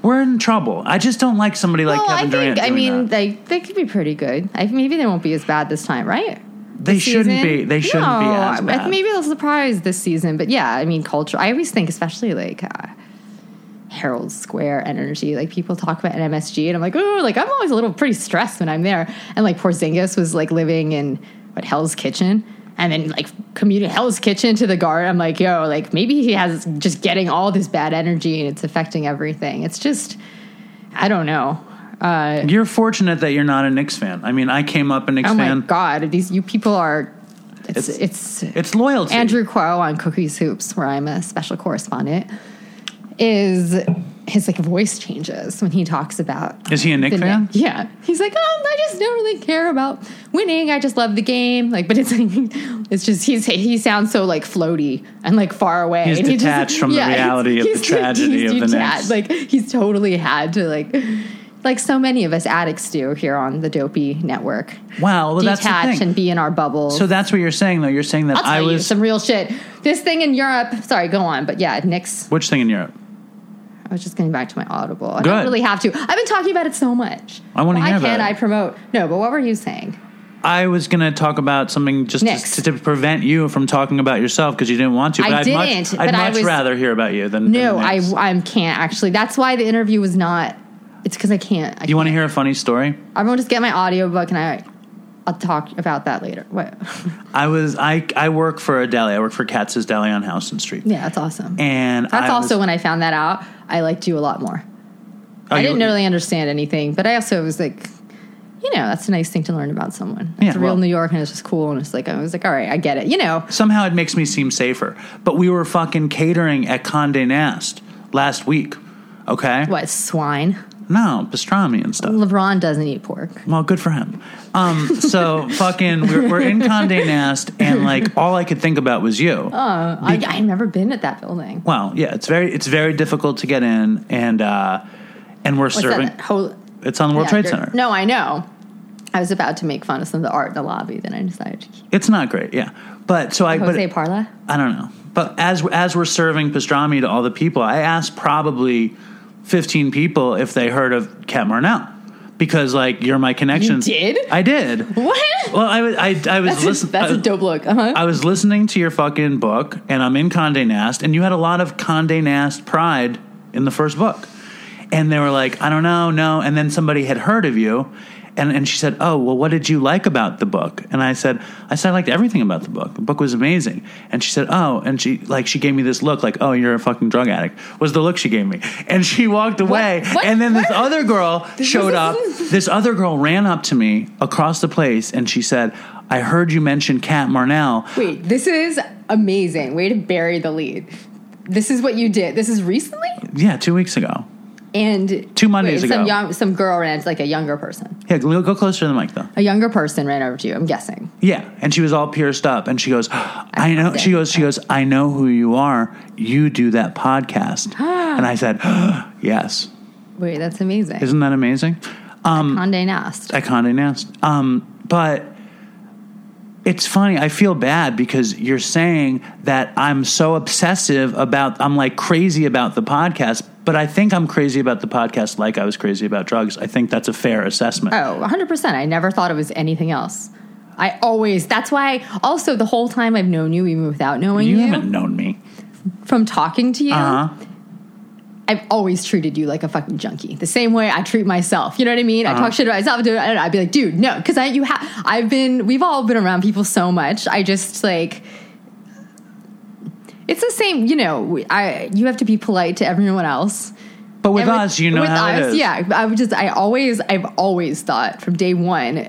We're in trouble. I just don't like somebody like well, Kevin I Durant. think. I mean, that. they they could be pretty good. I, maybe they won't be as bad this time, right? they This shouldn't season? be. They shouldn't no, be as bad. Maybe they'll surprise this season, but yeah, I mean, culture. I always think, especially like uh, Herald Square energy. Like people talk about an MSG, and I'm like, oh, like I'm always a little pretty stressed when I'm there. And like Porzingis was like living in what Hell's Kitchen. And then like commuting Hell's Kitchen to the guard, I'm like, yo, like maybe he has just getting all this bad energy and it's affecting everything. It's just, I don't know. Uh, You're fortunate that you're not a Knicks fan. I mean, I came up a Knicks fan. oh my god, these you people are. It's It's- it's, It's loyalty. Andrew Kuo on Cookies Hoops, where I'm a special correspondent, is his like voice changes when he talks about. Is he a Nick fan? Yeah, he's like, oh, I just don't really care about winning. I just love the game. Like, but it's like, it's just he's he sounds so like floaty and like far away. He's and he just- detached from the he's- reality of the tragedy of the detached. Knicks. Like he's totally had to like. Like so many of us addicts do here on the Dopey Network, Wow, well, that's the detach thing. and be in our bubbles. So that's what you're saying, though. You're saying that I you was. some real shit. This thing in Europe. Sorry, go on. But yeah, Knicks. which thing in Europe? I was just getting back to my Audible. I Good. don't really have to. I've been talking about it so much. I wanna Why hear about can't it. I promote? No, but what were you saying? I was going to talk about something just to, to prevent you from talking about yourself because you didn't want to. I But would didn't, Much, but I'd I much was- rather hear about you than. No, than I. I can't actually. That's why the interview was not. It's because I can't. I You want to hear a funny story? I'm gonna just get my audiobook and I. I'll talk about that later. What? I was I I work for a deli. I work for Katz's Deli on Houston Street, yeah, that's awesome. and That's I also was, when I found that out. I liked you a lot more. oh, I didn't really understand anything, but I also was like, you know, that's a nice thing to learn about someone. It's Yeah, real well- New York, and it's just cool. And it's like I was like, all right, I get it. You know, Somehow it makes me seem safer. But we were fucking catering at Condé Nast last week. Okay, what swine? No pastrami and stuff. LeBron doesn't eat pork. Well, good for him. Um, so fucking, we're, we're in Condé Nast, and like all I could think about was you. Uh, I, I've never been at that building. Well, yeah, it's very it's very difficult to get in, and uh, and we're What's serving. that? Hol- It's on the World yeah, Trade you're- Center. No, I know. I was about to make fun of some of the art in the lobby, then I decided to keep It's not great, yeah. But so I, Jose Parla. I don't know. But as as we're serving pastrami to all the people, I asked probably fifteen people if they heard of Cat Marnell because like you're my connection. did? I did. What? Well, I was I, I was That's, a, listening. that's a dope look. Uh-huh. I was listening to your fucking book, and I'm in Condé Nast, and you had a lot of Condé Nast pride in the first book. And they were like, I don't know, no. And then somebody had heard of you, and, and she said, Oh, well, what did you like about the book? And I said, I said I liked everything about the book. The book was amazing. And she said, Oh, and she like she gave me this look like, Oh, you're a fucking drug addict. Was the look she gave me. And she walked away. What? And then this What? other girl showed up. This other girl ran up to me across the place and she said, I heard you mention Cat Marnell. Wait, this is amazing. Way to bury the lead. This is what you did. This is recently, Yeah, two weeks ago. And Two Mondays wait, Some ago. young, some girl ran. It's like a younger person. Yeah, go, go closer to the mic though. A younger person ran over to you. I'm guessing. Yeah, and she was all pierced up, and she goes, "I know." She goes, "She goes, I know who you are. You do that podcast." and I said, "Yes." Wait, that's amazing. Isn't that amazing? Um, Condé Nast. at Condé Nast. Um, but it's funny. I feel bad because you're saying that I'm so obsessive about. I'm like crazy about the podcast, but I think I'm crazy about the podcast like I was crazy about drugs. I think that's a fair assessment. Oh, 100%. I never thought it was anything else. I always, that's why, also, the whole time I've known you, even without knowing you you, haven't known me. from talking to you, Uh huh. I've always treated you like a fucking junkie. The same way I treat myself. You know what I mean? I Uh-huh. talk shit about myself. Dude, I- I'd be like, dude, no, because I, you have, I've been, we've all been around people so much. I just like, it's the same. You know, I, you have to be polite to everyone else. But with And us, you know with how us, is. Yeah, I would just, I always, I've always thought from day one,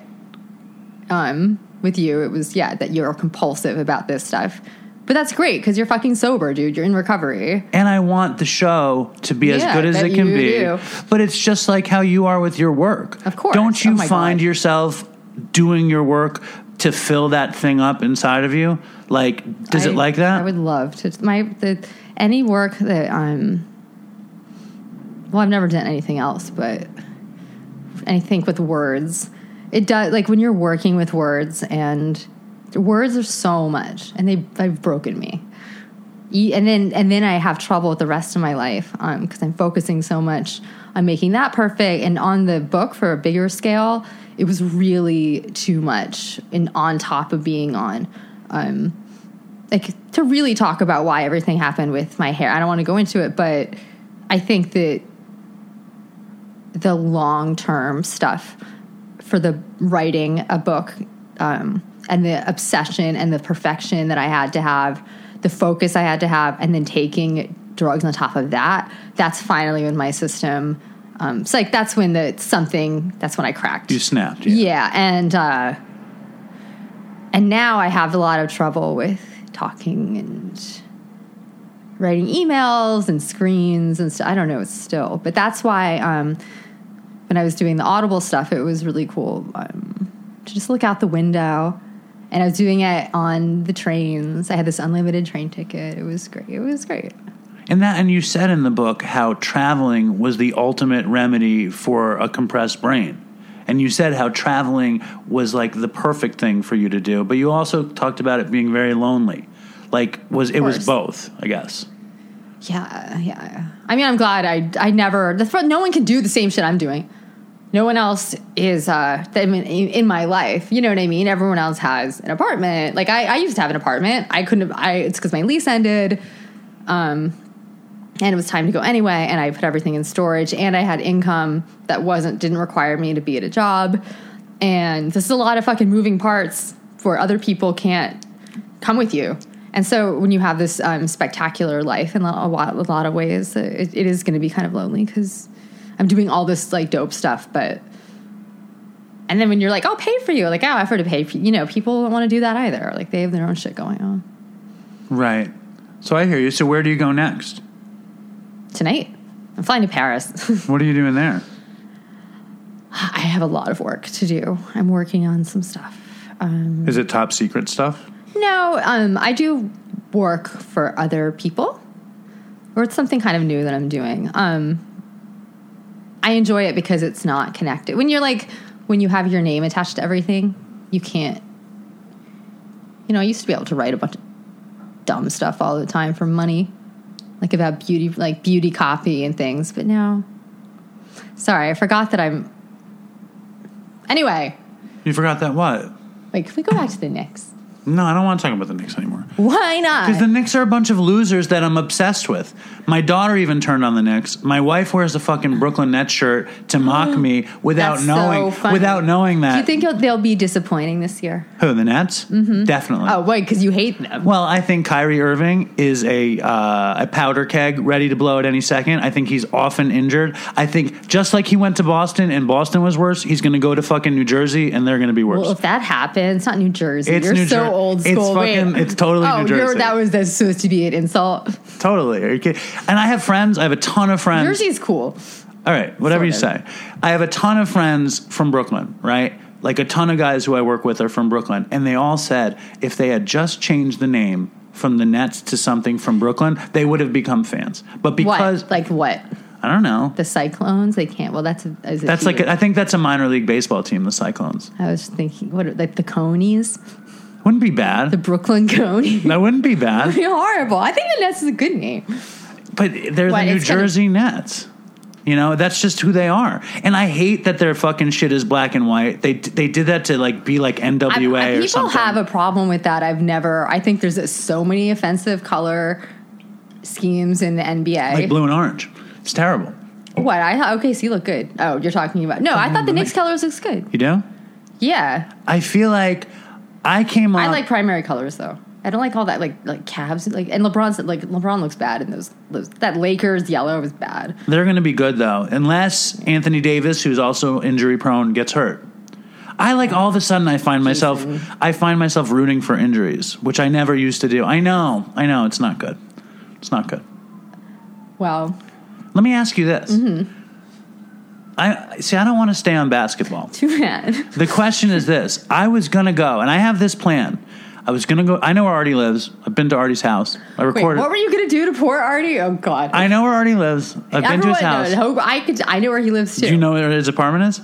um, with you, it was yeah that you're compulsive about this stuff. But that's great because you're fucking sober, dude. You're in recovery. and I want the show to be as Yeah, good as that it can you be. do. But it's just like how you are with your work. Of course. Don't you Oh my find God. yourself doing your work to fill that thing up inside of you? Like, does it like that? I would love to. My the any work that I'm. Well, I've never done anything else, but I think with words, it does. Like when you're working with words, and words are so much, and they they've broken me. And then and then I have trouble with the rest of my life because I'm focusing so much on making that perfect. And on the book for a bigger scale, it was really too much. And on top of being on. Um, like to really talk about why everything happened with my hair. I don't want to go into it, but I think that the long term stuff for the writing a book um, and the obsession and the perfection that I had to have, the focus I had to have, and then taking drugs on top of that. That's finally when my system. Um, it's like that's when the something. That's when I cracked. you snapped. Yeah, and uh, and now I have a lot of trouble with talking and writing emails and screens and stuff. I don't know it's still, but that's why um, when I was doing the Audible stuff, it was really cool um, to just look out the window. And I was doing it on the trains. I had this unlimited train ticket. It was great. It was great. And that, and you said in the book how traveling was the ultimate remedy for a compressed brain. And you said how traveling was like the perfect thing for you to do, but you also talked about it being very lonely. Like was it was both, I guess. Yeah, yeah. I mean, I'm glad I I never. No one can do the same shit I'm doing. No one else is. Uh, I mean, in, my life, you know what I mean. Everyone else has an apartment. Like I, I used to have an apartment. I couldn't. Have, I it's because my lease ended, um, and it was time to go anyway. And I put everything in storage, and I had income that wasn't didn't require me to be at a job. And this is a lot of fucking moving parts for other people can't come with you. And so when you have this um, spectacular life in a lot, a lot of ways, it, it is going to be kind of lonely because I'm doing all this like dope stuff. But and then when you're like, "Oh, pay for you," like, "Oh, I offer to pay for you," you know, people don't want to do that either. Like they have their own shit going on. Right. So I hear you. So where do you go next? Tonight, I'm flying to Paris. What are you doing there? I have a lot of work to do. I'm working on some stuff. Um, Is it top secret stuff? No, um, I do work for other people, or it's something kind of new that I'm doing. Um, I enjoy it because it's not connected. When you're like, when you have your name attached to everything, you can't. You know, I used to be able to write a bunch of dumb stuff all the time for money, like about beauty, like beauty copy and things. But now, sorry, I forgot that I'm. Anyway, You forgot that what? like, can we go back to the Knicks? No, I don't want to talk about the Knicks anymore. Why not? Because the Knicks are a bunch of losers that I'm obsessed with. My daughter even turned on the Knicks. My wife wears a fucking Brooklyn Nets shirt to mock me without That's knowing so funny. without knowing that. Do you think you'll- they'll be disappointing this year? Who the Nets? Mm-hmm. Definitely. Oh, wait, because you hate them. Well, I think Kyrie Irving is a uh, a powder keg ready to blow at any second. I think he's often injured. I think just like he went to Boston and Boston was worse, he's going to go to fucking New Jersey and they're going to be worse. Well, if that happens, it's not New Jersey. It's You're New so Old it's school. Wait. fucking- it's totally oh, New Jersey. that was that's supposed to be an insult. totally. Are you kidding? And I have friends. I have a ton of friends. Jersey's cool. All right, whatever you Sort say. I have a ton of friends from Brooklyn, right? Like a ton of guys who I work with are from Brooklyn, and they all said if they had just changed the name from the Nets to something from Brooklyn, they would have become fans. But because what? Like what? I don't know, The Cyclones? They can't. Well, that's a, that's like a, I think that's a minor league baseball team, the Cyclones. I was thinking, what? are- Like the Conies, Wouldn't be bad. the Brooklyn Conies. that wouldn't be bad. be horrible. I think the Nets is a good name. But they're What, the New it's gonna- Jersey Nets. You know, that's just who they are. And I hate that their fucking shit is black and white. They they did that to like be like NWA I- I- or people have a problem with that. I've never. I think there's so many offensive color schemes in the NBA. like blue and orange. It's terrible. What I thought OKC looked good. Oh, you're talking about no. I thought the Knicks colors looks good. You do? Yeah, I feel like I came up. I like primary colors though. I don't like all that like like Cavs like and LeBron's like LeBron looks bad in those, those that Lakers yellow was bad. They're going to be good though, unless Anthony Davis, who's also injury prone, gets hurt. I like all of a sudden I find myself I find myself rooting for injuries, which I never used to do. I know, I know, it's not good. It's not good. Well, Let me ask you this. Mm-hmm. I see. I don't want to stay on basketball. too bad. The question is this: I was gonna go, and I have this plan. I was gonna go. I know where Artie lives. I've been to Artie's house. I Wait, recorded. what were you gonna do to poor Artie? Oh God. I know where Artie lives. I've been to his house. knows. I could. I know where he lives too. Do you know where his apartment is?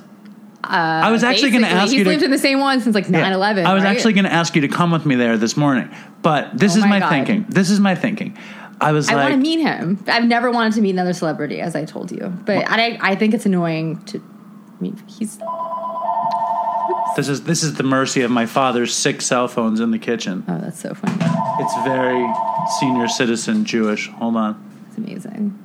Uh, I was actually going to ask he's you to. lived in the same one since like 9-11. I was right? actually going to ask you to come with me there this morning, but this Oh is my my, God. thinking. This is my thinking. I was I like, want to meet him. I've never wanted to meet another celebrity, as I told you. But I, I think it's annoying to. I mean, he's this is this is the mercy of my father's six cell phones in the kitchen. oh, that's so funny. It's very senior citizen Jewish. Hold on. It's amazing.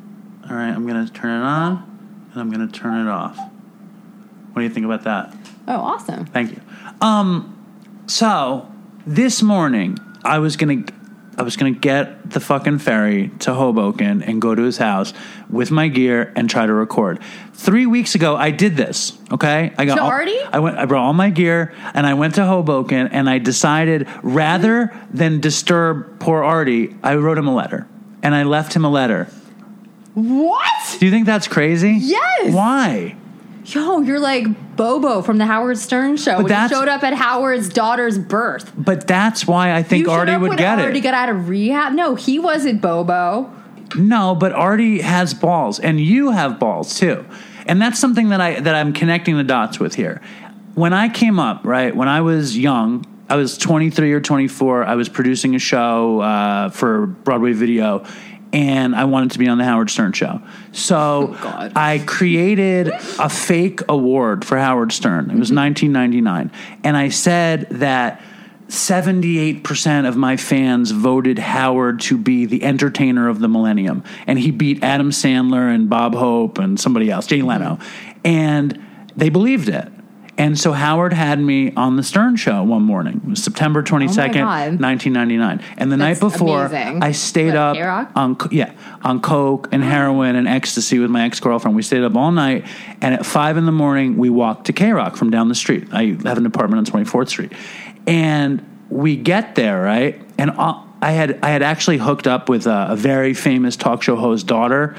All right, I'm going to turn it on, and I'm going to turn it off. What do you think about that? Oh, awesome. Thank you. Um, so this morning I was gonna I was gonna get the fucking ferry to Hoboken and go to his house with my gear and try to record. Three weeks ago I did this. Okay, I got To all- Artie? I went. I brought all my gear and I went to Hoboken and I decided rather than disturb poor Artie, I wrote him a letter and I left him a letter. What? Do you think that's crazy? Yes. Why? Yo, you're like Bobo from the Howard Stern show. when you showed up at Howard's daughter's birth. But that's why I think Artie would get Artie it. got out of rehab. No, he wasn't Bobo. No, but Artie has balls, and you have balls too, and that's something that I that I'm connecting the dots with here. When I came up, right when I was young, I was 23 or 24. I was producing a show uh, for Broadway Video, and I wanted to be on the Howard Stern show. So oh, God. I created a fake award for Howard Stern. It was mm-hmm. 1999, and I said that. 78% of my fans voted Howard to be the entertainer of the millennium. And he beat Adam Sandler and Bob Hope and somebody else, Jay Leno. Mm-hmm. And they believed it. And so Howard had me on the Stern show one morning. It was September 22nd, God. 1999. And the That's night before, amazing. I stayed up K-Rock? on yeah on coke and oh. heroin and ecstasy with my ex girlfriend. We stayed up all night, and at five in the morning, we walked to K Rock from down the street. I have an apartment on Twenty Fourth Street, and we get there right, and I had I had actually hooked up with a, a very famous talk show host daughter.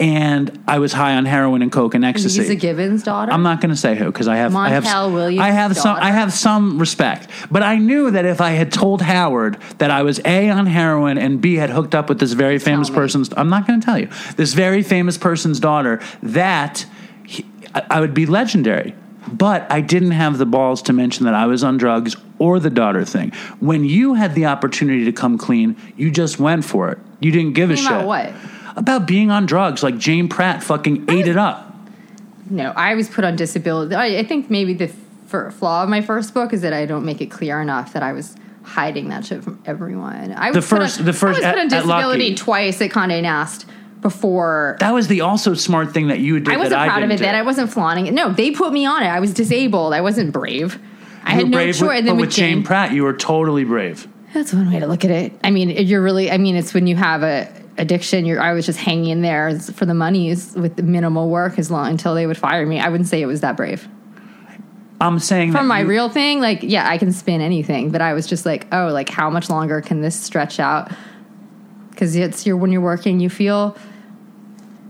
And I was high on heroin and coke and ecstasy. Leeza Gibbons' daughter. I'm not going to say who because I have I have Montel Williams' I have some I have some respect, but I knew that if I had told Howard that I was a on heroin and b had hooked up with this very famous person's I'm not going to tell you this very famous person's daughter that he, I would be legendary. But I didn't have the balls to mention that I was on drugs or the daughter thing. When you had the opportunity to come clean, you just went for it. You didn't give a Talking shit what? About being on drugs. Like Jane Pratt fucking ate it up. No, I was put on disability. I, I think maybe the f- flaw of my first book is that I don't make it clear enough that I was hiding that shit from everyone. I was The first- on, the first- I was put at- on at disability twice at Condé Nast before. That was the also smart thing that you did. I wasn't that proud I of it then. I wasn't flaunting it. No, they put me on it. I was disabled. I wasn't brave. I had no choice. with, and but then with Jane Pratt, you were totally brave. That's one way to look at it. I mean, you're really. I mean, it's when you have a addiction. You're. I was just hanging in there for the monies with the minimal work as long until they would fire me. I wouldn't say it was that brave. I'm saying From my you- real thing, like yeah, I can spin anything, but I was just like, oh, like how much longer can this stretch out? Because it's your when you're working, you feel.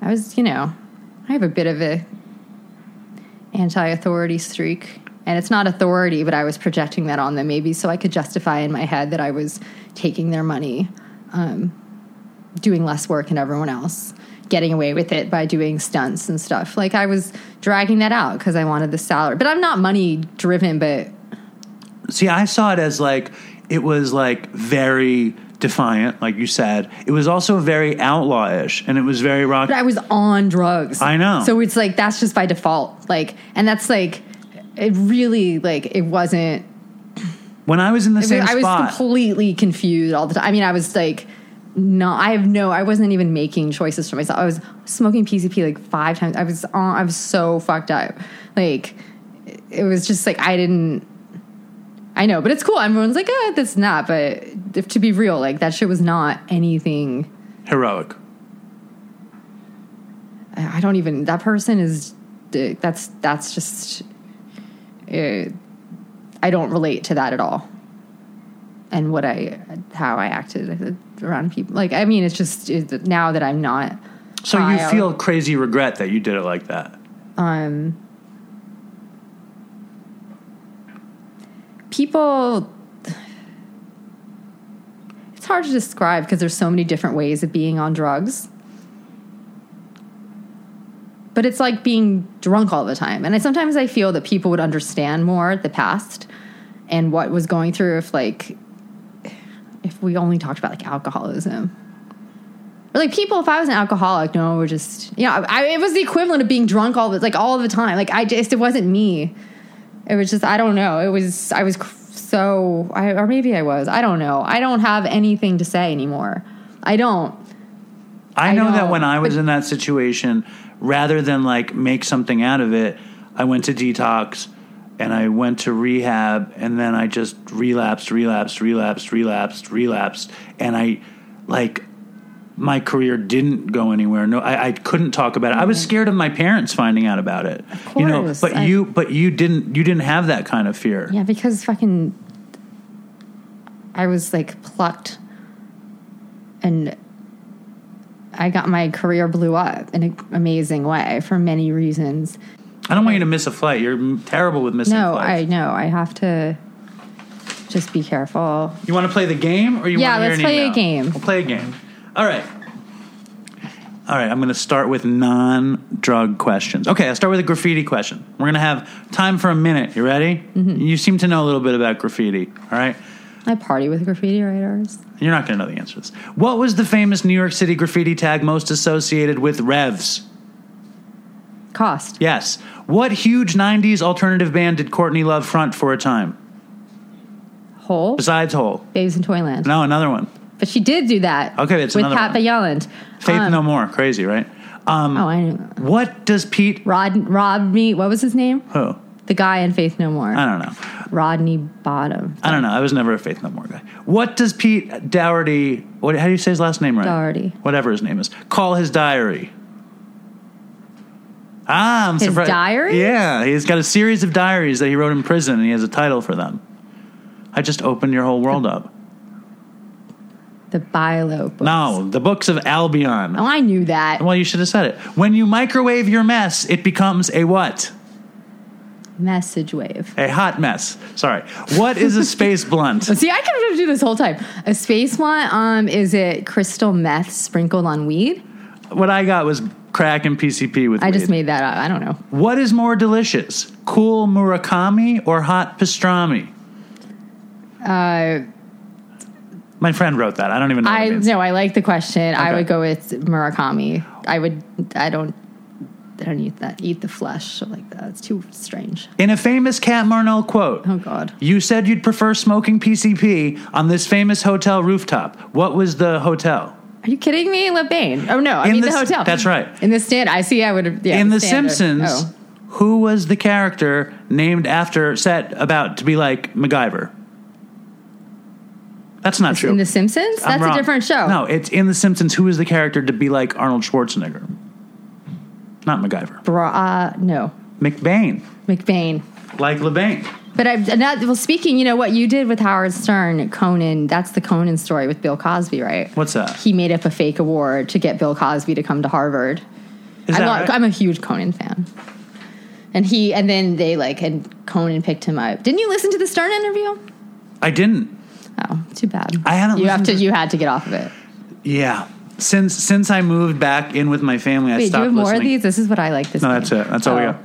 I was, you know, I have a bit of a anti-authority streak, and it's not authority, but I was projecting that on them maybe so I could justify in my head that I was taking their money, um, doing less work than everyone else, getting away with it by doing stunts and stuff. Like I was dragging that out because I wanted the salary, but I'm not money driven, but See, I saw it as like it was like very defiant, like you said. It was also very outlawish, and it was very rock. But I was on drugs. I know. So it's like that's just by default. Like, and that's like it really like it wasn't. When I was in the same I was completely confused all the time. I mean, I was like, no, I have no. I wasn't even making choices for myself. I was smoking PCP like five times. I was on. I was so fucked up. Like, it was just like I didn't. I know, but it's cool. Everyone's like, eh, that's not. But if to be real, like that shit was not anything. heroic. I don't even. That person is. That's that's just. Uh, I don't relate to that at all. And what I, how I acted around people. Like, I mean, it's just it, now that I'm not. So you I- feel crazy regret that you did it like that. um, people it's hard to describe because there's so many different ways of being on drugs but it's like being drunk all the time and I, sometimes i feel that people would understand more the past and what was going through if like if we only talked about like alcoholism. Or like people if i was an alcoholic no we're just you know I, it was the equivalent of being drunk all the like all the time. Like i just it wasn't me. It was just i don't know. It was i was so I, or maybe i was. I don't know. I don't have anything to say anymore. I don't. I I know, that when I was but- in that situation, rather than like make something out of it, I went to detox and I went to rehab and then I just relapsed, relapsed, relapsed, relapsed, relapsed. And I like my career didn't go anywhere. No, I, I couldn't talk about it. I was mm-hmm. scared of my parents finding out about it. you know, course, but I- you but you didn't you didn't have that kind of fear. yeah because fucking i was like plucked and i got my career blew up in an amazing way for many reasons I don't want you to miss a flight. You're terrible with missing no flights. i know i have to just be careful You want to play the game, or you Yeah, want to let's play a game. We'll play a game. All right. All right. I'm going to start with non-drug questions. Okay, I'll start with a graffiti question. We're going to have time for a minute. You ready? Mm-hmm. You seem to know a little bit about graffiti. All right. I party with graffiti writers. You're not going to know the answer to this. What was the famous New York City graffiti tag most associated with Revs? Cost. Yes. What huge '90s alternative band did Courtney Love front for a time? Hole. Besides Hole. Babes in Toyland. No, another one. But she did do that. Okay, that's with another Pat one. Beyond. Faith Um, No More. Crazy, right? Um, Oh, I knew that. What does Pete? Rod Rodney. What was his name? Who? The guy in Faith No More. I don't know. Rodney Bottum. I don't know. I was never a Faith No More guy. What does Pete Dougherty? What? How do you say his last name right? Dougherty. Whatever his name is. Call his diary. Ah, I'm His surprised. diary? Yeah, he's got a series of diaries that he wrote in prison, and he has a title for them. I just opened your whole world up. The Bilo books. No, the books of Albion. Oh, I knew that. Well, you should have said it. When you microwave your mess, it becomes a what? Message wave. A hot mess. Sorry. What is a space blunt? See, I could do this whole time. A space blunt. Um, is it crystal meth sprinkled on weed? What I got was crack and PCP with I just made that up. I don't know. What is more delicious, cool Murakami or hot pastrami? Uh, My friend wrote that. I don't even know. what I means. no, I like the question. I Okay. would go with Murakami. I would. I don't. I don't eat that. Eat the flesh like that. It's too strange. In a famous Cat Marnell quote, Oh God. you said you'd prefer smoking PCP on this famous hotel rooftop. What was the hotel? Are you kidding me, LeBain? Oh no, I In mean the the, hotel. that's right. In the stand, I see. I would. Yeah, In The standard. Simpsons, Oh. who was the character named after set about to be like MacGyver? That's not true. In The Simpsons, I'm that's a different show. No, it's in The Simpsons. Who is the character to be like Arnold Schwarzenegger? Not MacGyver. Bra- uh, no, McBain, McBain. like LeBain. But I've not, well, speaking, you know what you did with Howard Stern, Conan. That's the Conan story with Bill Cosby, right? What's that? He made up a fake award to get Bill Cosby to come to Harvard. Is I'm, that not- right? I'm a huge Conan fan. And he, and then they like, and Conan picked him up. Didn't you listen to the Stern interview? I didn't. Oh, too bad. I haven't You have to. You had to get off of it. Yeah. Since since I moved back in with my family, I Wait, do you stopped have more listening. of these? This is what I like. This. No, game. that's it. That's all we Oh. got.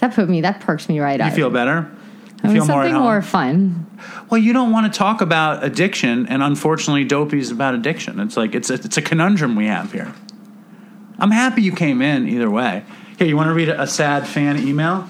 That put me. That perks me right You up. You feel better? I mean, more something home? more fun. Well, you don't want to talk about addiction, and unfortunately, Dopey's about addiction. It's like it's a, it's a conundrum we have here. I'm happy you came in either way. Here, you want to read a, a sad fan email?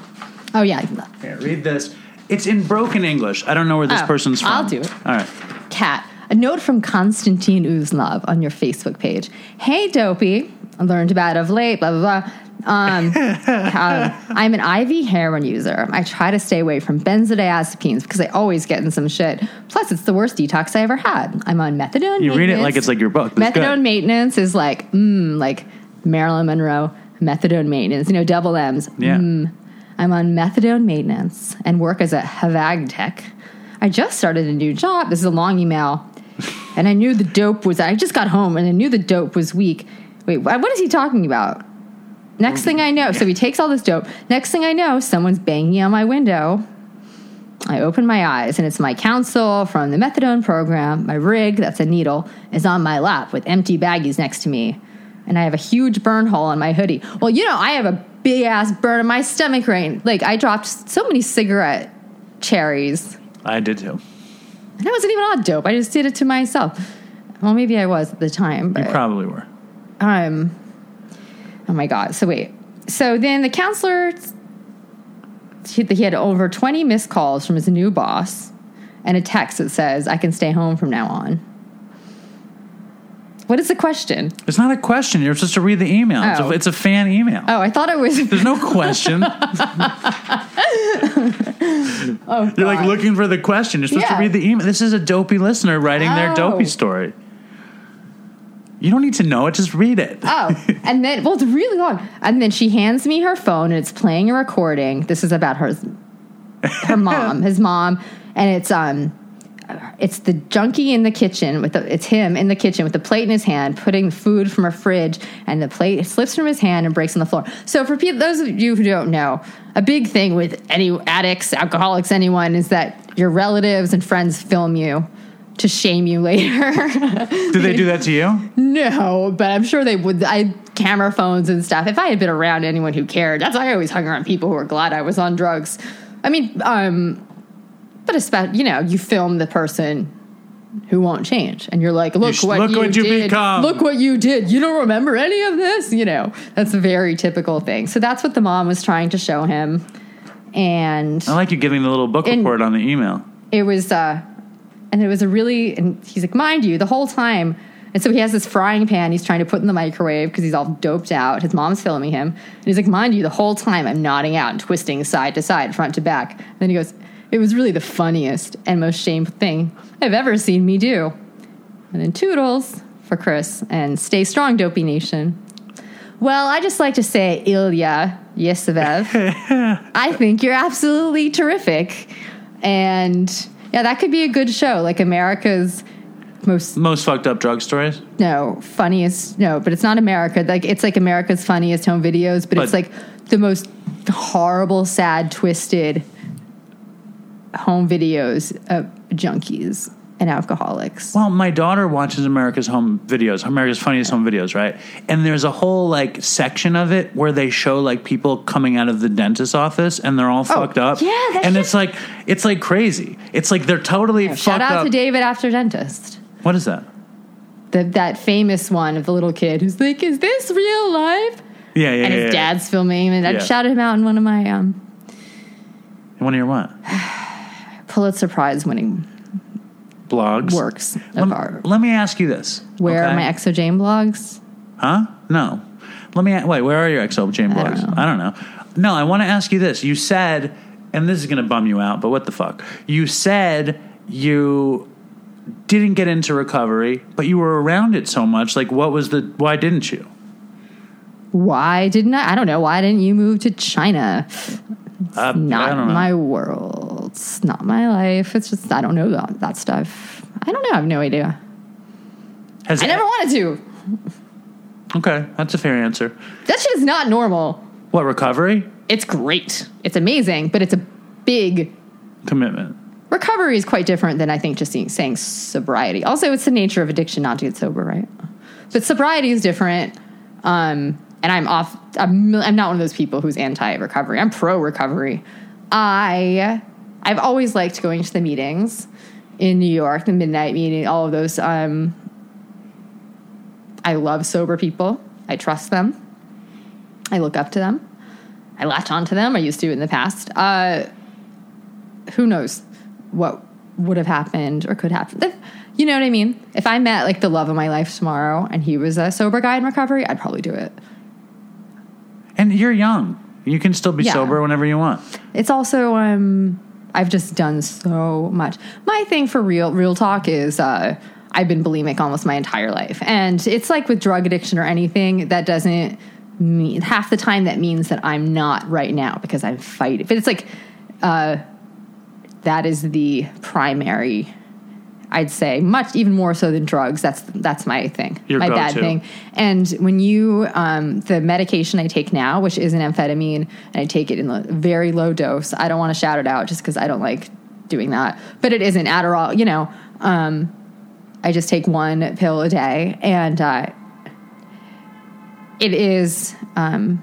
Oh yeah, Here, read this. It's in broken English. I don't know where this Oh, person's from. I'll do it. All right. Cat. A note from Konstantin Uzlov on your Facebook page. Hey, Dopey. I learned about it of late, blah, blah, blah. Um, uh, I'm an IV heroin user. I try to stay away from benzodiazepines because I always get in some shit. Plus, it's the worst detox I ever had. I'm on methadone. You read it like it's like your book. That's Methadone good. maintenance is like, mm, like Marilyn Monroe, methadone maintenance, you know, double M's. Yeah. Mm. I'm on methadone maintenance and work as a HVAC tech. I just started a new job. This is a long email. And I knew the dope was, I just got home and I knew the dope was weak. Wait, what is he talking about? Next thing I know, so he takes all this dope. Next thing I know, someone's banging on my window. I open my eyes, and it's my counsel from the methadone program. My rig, that's a needle, is on my lap with empty baggies next to me. And I have a huge burn hole on my hoodie. Well, you know, I have a big ass burn in my stomach right. Like, I dropped so many cigarette cherries. I did too. And I wasn't even on dope. I just did it to myself. Well, maybe I was at the time, but You probably were. um oh my god so wait so then the counselor he had over 20 missed calls from his new boss and a text that says i can stay home from now on what is the question It's not a question. You're supposed to read the email. Oh. It's, Oh. a, it's a fan email. oh i thought it was There's no question. oh You're like looking for the question. You're supposed Yeah. to read the email. This is a dopey listener writing their Oh. dopey story. You don't need to know it. Just read it. Oh, and then well, it's really long. And then she hands me her phone, and it's playing a recording. This is about her, her mom, his mom, and it's um, it's the junkie in the kitchen with the, it's him in the kitchen with the plate in his hand, putting food from a fridge, and the plate slips from his hand and breaks on the floor. So for people, those of you who don't know, a big thing with any addicts, alcoholics, anyone is that your relatives and friends film you to shame you later. Did they do that to you? No, but I'm sure they would. I camera phones and stuff. If I had been around anyone who cared, that's why I always hung around people who were glad I was on drugs. I mean, um, but especially you know, you film the person who won't change, and you're like, look sh- what look you what you did. become. Look what you did. You don't remember any of this. You know, that's a very typical thing. So that's what the mom was trying to show him, and I like you giving the little book report on the email. it was uh and it was a really and he's like mind you the whole time and so he has this frying pan he's trying to put in the microwave because he's all doped out. His mom's filming him. And he's like mind you the whole time i'm nodding out and twisting side to side front to back. And then he goes it was really the funniest and most shameful thing i've ever seen me do. And then toodles for chris and stay strong dopey nation. Well i just like to say ilya yesevev I think you're absolutely terrific. And yeah, that could be a good show. Like America's most Most fucked up drug stories. no funniest no, but it's not America. Like it's like America's funniest home videos, but, it's like the most horrible, sad, twisted home videos of junkies and alcoholics. Well, my daughter watches America's Home Videos, America's Funniest Home Videos, right? And there's a whole like section of it where they show like people coming out of the dentist's office and they're all fucked up. Oh, yeah, and shit- it's like it's like crazy. It's like they're totally Shout fucked out up. to David After Dentist. what is that? The, that famous one of the little kid who's like, "Is this real life?" Yeah, yeah, And yeah, his yeah. dad's filming and I Yeah. shouted him out in one of my um, One of your what Pulitzer Prize winning blogs? works of Lem- art. Let me ask you this. Where okay? are my XO Jane blogs? Huh? No. Let me wait. Where are your XO Jane I don't blogs? know. I don't know. No, I want to ask you this. You said, and this is going to bum you out, but what the fuck? You said you didn't get into recovery, but you were around it so much. Like, what was the? Why didn't you? Why didn't I? I don't know. Why didn't you move to China? Uh, I Not don't know. my world. It's not my life. It's just I don't know that, that stuff. I don't know. I have no idea. Has I never wanted to. Okay, that's a fair answer. That shit is not normal. What recovery It's great. It's amazing, but it's a big commitment? recovery is quite different than I think just saying, saying sobriety. Also, it's the nature of addiction not to get sober, right? But sobriety is different. Um, and I'm off. I'm, I'm not one of those people who's anti-recovery. I'm pro-recovery. I I've always liked going to the meetings in New York, the midnight meeting, all of those. Um, I love sober people. I trust them. I look up to them. I latch onto them. I used to in the past. Uh, who knows what would have happened or could happen. You know what I mean? If I met like the love of my life tomorrow and he was a sober guy in recovery, I'd probably do it. And you're young. You can still be Yeah. sober whenever you want. It's also um I've just done so much. My thing for real real talk is uh I've been bulimic almost my entire life. And it's like with drug addiction or anything that doesn't mean half the time that means that I'm not right now because I'm fighting. But it's like uh, that is the primary. I'd say much even more so than drugs. That's that's my thing, Your my bad thing. And when you um, the medication I take now, which is an amphetamine, and I take it in a very low dose. I don't want to shout it out just because I don't like doing that, but it isn't Adderall. You know, um, I just take one pill a day, and uh, it is um,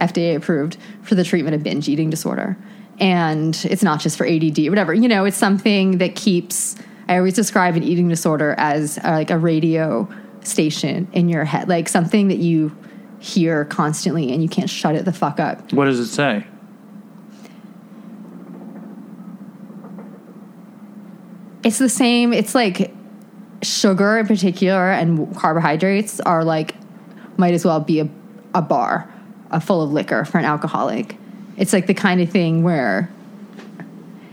FDA approved for the treatment of binge eating disorder. And it's not just for ADD or whatever. You know, it's something that keeps, I always describe an eating disorder as uh, like a radio station in your head, like something that you hear constantly and you can't shut it the fuck up. What does it say? It's the same, it's like sugar in particular and carbohydrates are like, might as well be a, a bar uh, full of liquor for an alcoholic. It's like the kind of thing where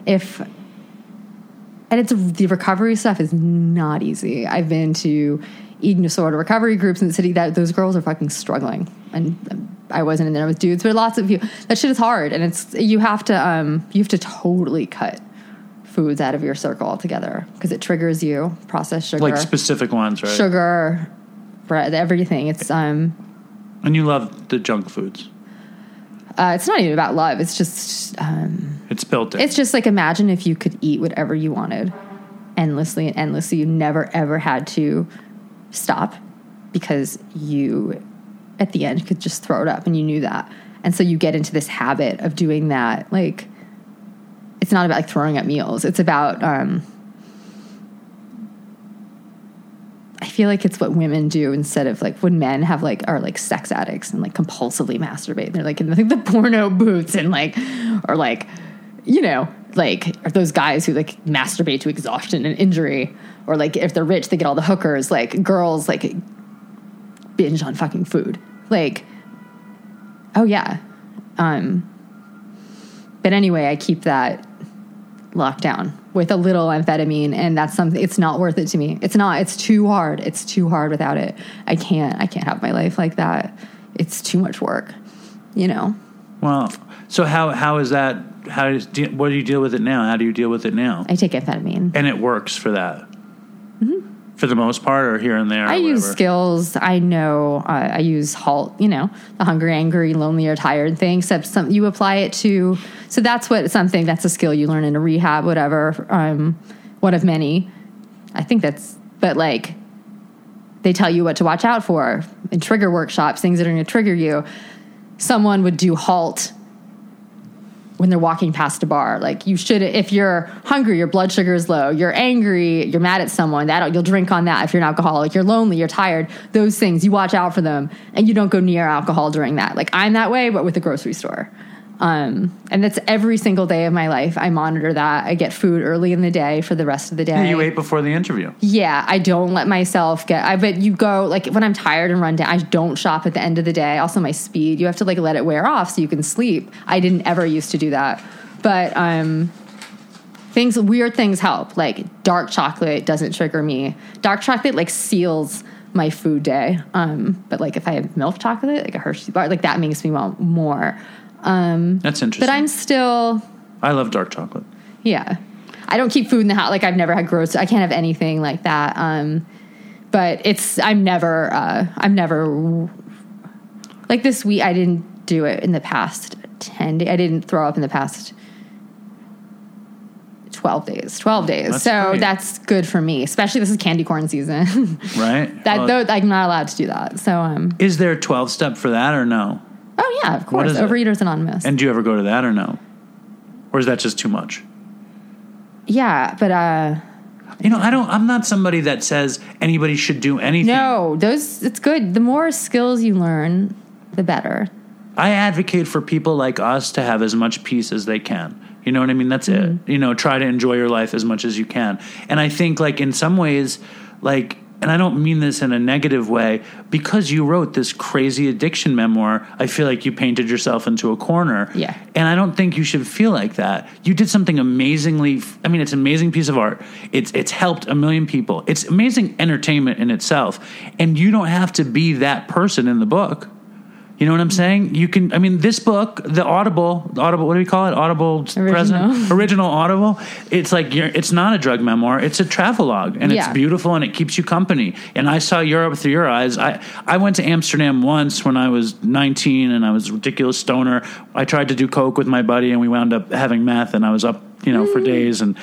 if and it's the recovery stuff is not easy. I've been to eating disorder recovery groups in the city that those girls are fucking struggling, and um, I wasn't in there with dudes, but lots of you. That shit is hard, and it's you have to um you have to totally cut foods out of your circle altogether because it triggers you. Processed sugar, Like specific ones, right? sugar, bread, everything. It's um And you love the junk foods. uh, it's not even about love. It's just um It's built in. It's just like imagine if you could eat whatever you wanted endlessly and endlessly. You never ever had to stop because you, at the end, could just throw it up and you knew that. And so you get into this habit of doing that. Like, it's not about like throwing up meals, it's about, um, I feel like it's what women do instead of like when men have like are like sex addicts and like compulsively masturbate. They're like in the, like the porno boots and like or like you know like those guys who like masturbate to exhaustion and injury or like if they're rich they get all the hookers. Like girls like binge on fucking food. Like oh yeah. Um but anyway, I keep that locked down with a little amphetamine and that's something it's not worth it to me it's not it's too hard it's too hard without it i can't i can't have my life like that it's too much work you know well, so how how is that? How do, what do you deal with it now? How do you deal with it now? i take amphetamine And it works for that. For the most part, or here and there. Mm-hmm. i use whatever? skills i know uh, i use halt you know the hungry angry lonely or tired thing except some you apply it to so that's what something that's a skill you learn in a rehab whatever um one of many i think that's but like they tell you what to watch out for in trigger workshops, things that are going to trigger you. Someone would do halt when they're walking past a bar. Like you should, if you're hungry, your blood sugar is low. You're angry, you're mad at someone. That you'll drink on that. If you're an alcoholic, you're lonely, you're tired. Those things you watch out for them, and you don't go near alcohol during that. Like I'm that way, but with the grocery store. Um, and that's every single day of my life. I monitor that. I get food early in the day for the rest of the day. You ate before the interview. Yeah, I don't let myself get. I bet you go like when I'm tired and run down. I don't shop at the end of the day. Also, my speed. You have to like let it wear off so you can sleep. I didn't ever used to do that, but um, things weird things help. Like dark chocolate doesn't trigger me. Dark chocolate like seals my food day. Um, but like if I have milk chocolate, like a Hershey bar, like that makes me want more. Um, That's interesting. but I'm still I love dark chocolate. yeah. I don't keep food in the house. Like I've never had gross. I can't have anything like that. Um, but it's I'm never uh, I'm never like this week. I didn't do it in the past ten. I didn't throw up in the past twelve days. Twelve days. That's so great. that's good for me. Especially this is candy corn season. Right? that Well, though I'm not allowed to do that. So um. is there a 12 step for that or no? Oh yeah, of course. is it? Overeaters Anonymous. And do you ever go to that or no? Or is that just too much? yeah, but uh. You know, I don't I'm not somebody that says anybody should do anything. No, those it's good. The more skills you learn, the better. I advocate for people like us to have as much peace as they can. You know what I mean? That's it. You know, try to enjoy your life as much as you can. And I think like in some ways like and I don't mean this in a negative way, because you wrote this crazy addiction memoir, I feel like you painted yourself into a corner. Yeah. And I don't think you should feel like that. You did something amazingly I mean it's an amazing piece of art. It's it's helped a million people. It's amazing entertainment in itself. And you don't have to be that person in the book. You know what I'm saying? You can. I mean, this book, the Audible, the Audible. What do we call it? Audible present, original Audible. It's like you're, it's not a drug memoir. It's a travelogue, and Yeah. it's beautiful, and it keeps you company. And I saw Europe through your eyes. I I went to Amsterdam once when I was 19, and I was a ridiculous stoner. I tried to do coke with my buddy, and we wound up having meth, and I was up, you know, for mm. days, and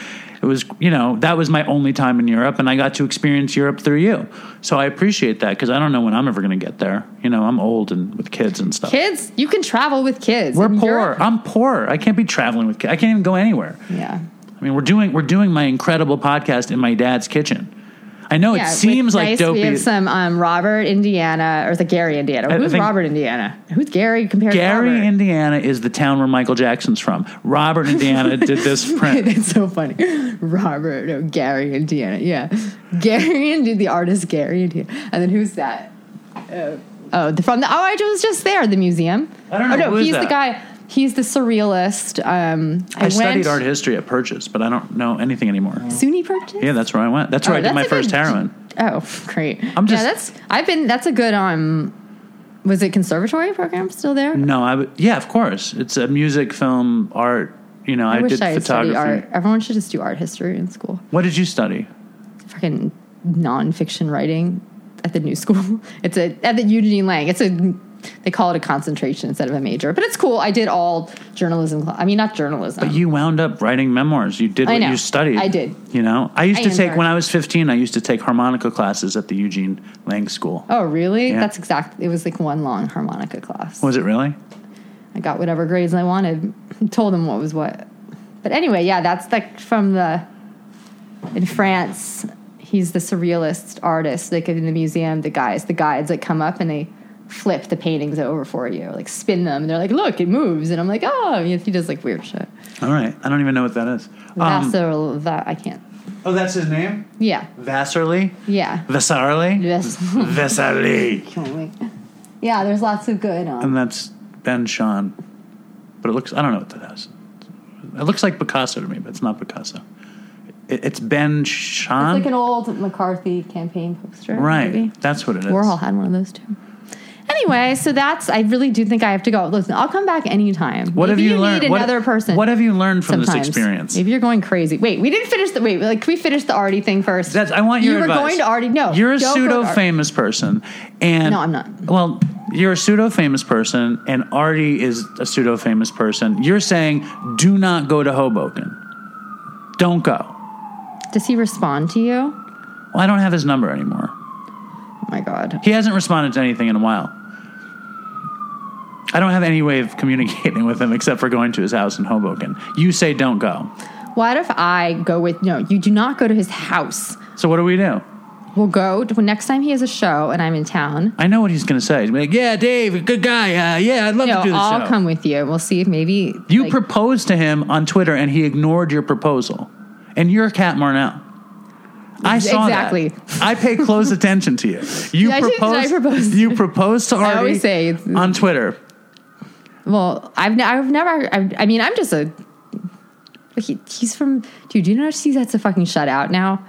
it was, you know, that was my only time in Europe, and I got to experience Europe through you. So I appreciate that because I don't know when I'm ever going to get there. You know, I'm old and with kids and stuff. Kids, you can travel with kids. We're poor. Europe- I'm poor. I can't be traveling with kids. I can't even go anywhere. yeah. I mean, we're doing we're doing my incredible podcast in my dad's kitchen. I know Yeah, it seems like Bryce, dopey. We have some um, Robert, Indiana, or the Gary, Indiana. I Who's Robert, Indiana? Who's Gary compared Gary, to Robert? Indiana is the town where Michael Jackson's from. Robert, Indiana did this print. That's so funny. Robert, no, Gary, Indiana. Yeah. Gary, and the artist Gary, Indiana. And then who's that? Uh, oh, the, from the, oh, I was just there, the museum. I don't know, Oh, no, he's the guy, he's the surrealist. Um, I, I studied art history at Purchase, but I don't know anything anymore. SUNY purchase? Yeah, that's where I went. That's where Oh, I did my first good- heroin. Oh, great. I'm just- yeah, that's, I've been, that's a good, um, was it conservatory program still there? No, I. Yeah, of course. It's a music, film, art. You know, I, I, did I photography. art. Everyone should just do art history in school. What did you study? Fucking nonfiction writing at the new school. It's a at the Eugene Lang. It's a they call it a concentration instead of a major, but it's cool. I did all journalism. cl- I mean, not journalism. But you wound up writing memoirs. You did I what know. you studied. I did. You know, I used I to take very- when I was 15. I used to take harmonica classes at the Eugene Lang School. oh, really? Yeah. That's exact. It was like one long harmonica class. Was it really? I got whatever grades I wanted. Told them what was what. But anyway, yeah, that's like from the in France. He's the surrealist artist. Like in the museum, the guys, the guides that come up and they flip the paintings over for you, like spin them, and they're like, "Look, it moves," and I'm like, "Oh," he he does like weird shit. All right. I don't even know what that is. Um, that I can't. oh, that's his name. Yeah, Vasarely. yeah, Vasarely. yes. Vasarely. yeah, there's lots of good. Um, And that's Ben Shahn. But it looks. I don't know what that is. It looks like Picasso to me, but it's not Picasso. It, it's Ben Shahn. it's like an old McCarthy campaign poster, right. maybe. That's what it is. Warhol had one of those too. Anyway, so that's. I really do think I have to go. Listen, I'll come back anytime. What Maybe have you, you learned? Need What- another person. What have you learned from sometimes. this experience? Maybe you're going crazy. Wait, we didn't finish the. Wait, like can we finish the Artie thing first? That's, I want your You were going to Artie. No, you're a don't go to pseudo famous person, and No, I'm not. Well, you're a pseudo famous person, and Artie is a pseudo famous person. You're saying, do not go to Hoboken. Don't go. Does he respond to you? Well, I don't have his number anymore. Oh my god. He hasn't responded to anything in a while. I don't have any way of communicating with him except for going to his house in Hoboken. You say don't go. What if I go with? No, you do not go to his house. So what do we do? We'll go to, next time he has a show and I'm in town. I know what he's going to say. He's gonna be like, "Yeah, Dave, good guy. Uh, yeah, I'd love No, to do the I'll show." come with you. We'll see if maybe You like, proposed to him on Twitter and he ignored your proposal. And you're Cat Marnell. I saw Exactly. that. I pay close attention to you. You Yeah, I did- did I proposed. propose? You proposed to Artie always say on Twitter. Well, I've I've never. I've, I mean, I'm just a. He, he's from. Dude, do you know see that's a fucking shutout now?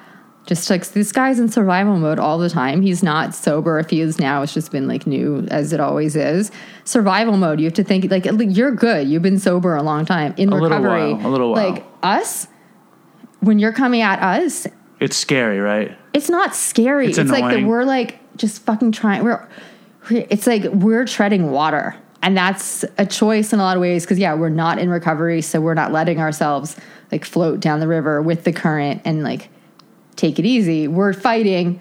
Just like this guy's in survival mode all the time. He's not sober. If he is now, it's just been like new as it always is. Survival mode. You have to think like you're good. You've been sober a long time in A little recovery. while, a little while. Like us, when you're coming at us, It's scary, right? it's not scary. It's It's, like that we're like just fucking trying. We're- it's like we're treading water, and that's a choice in a lot of ways. Because yeah, we're not in recovery, so we're not letting ourselves like float down the river with the current and like take it easy. We're fighting,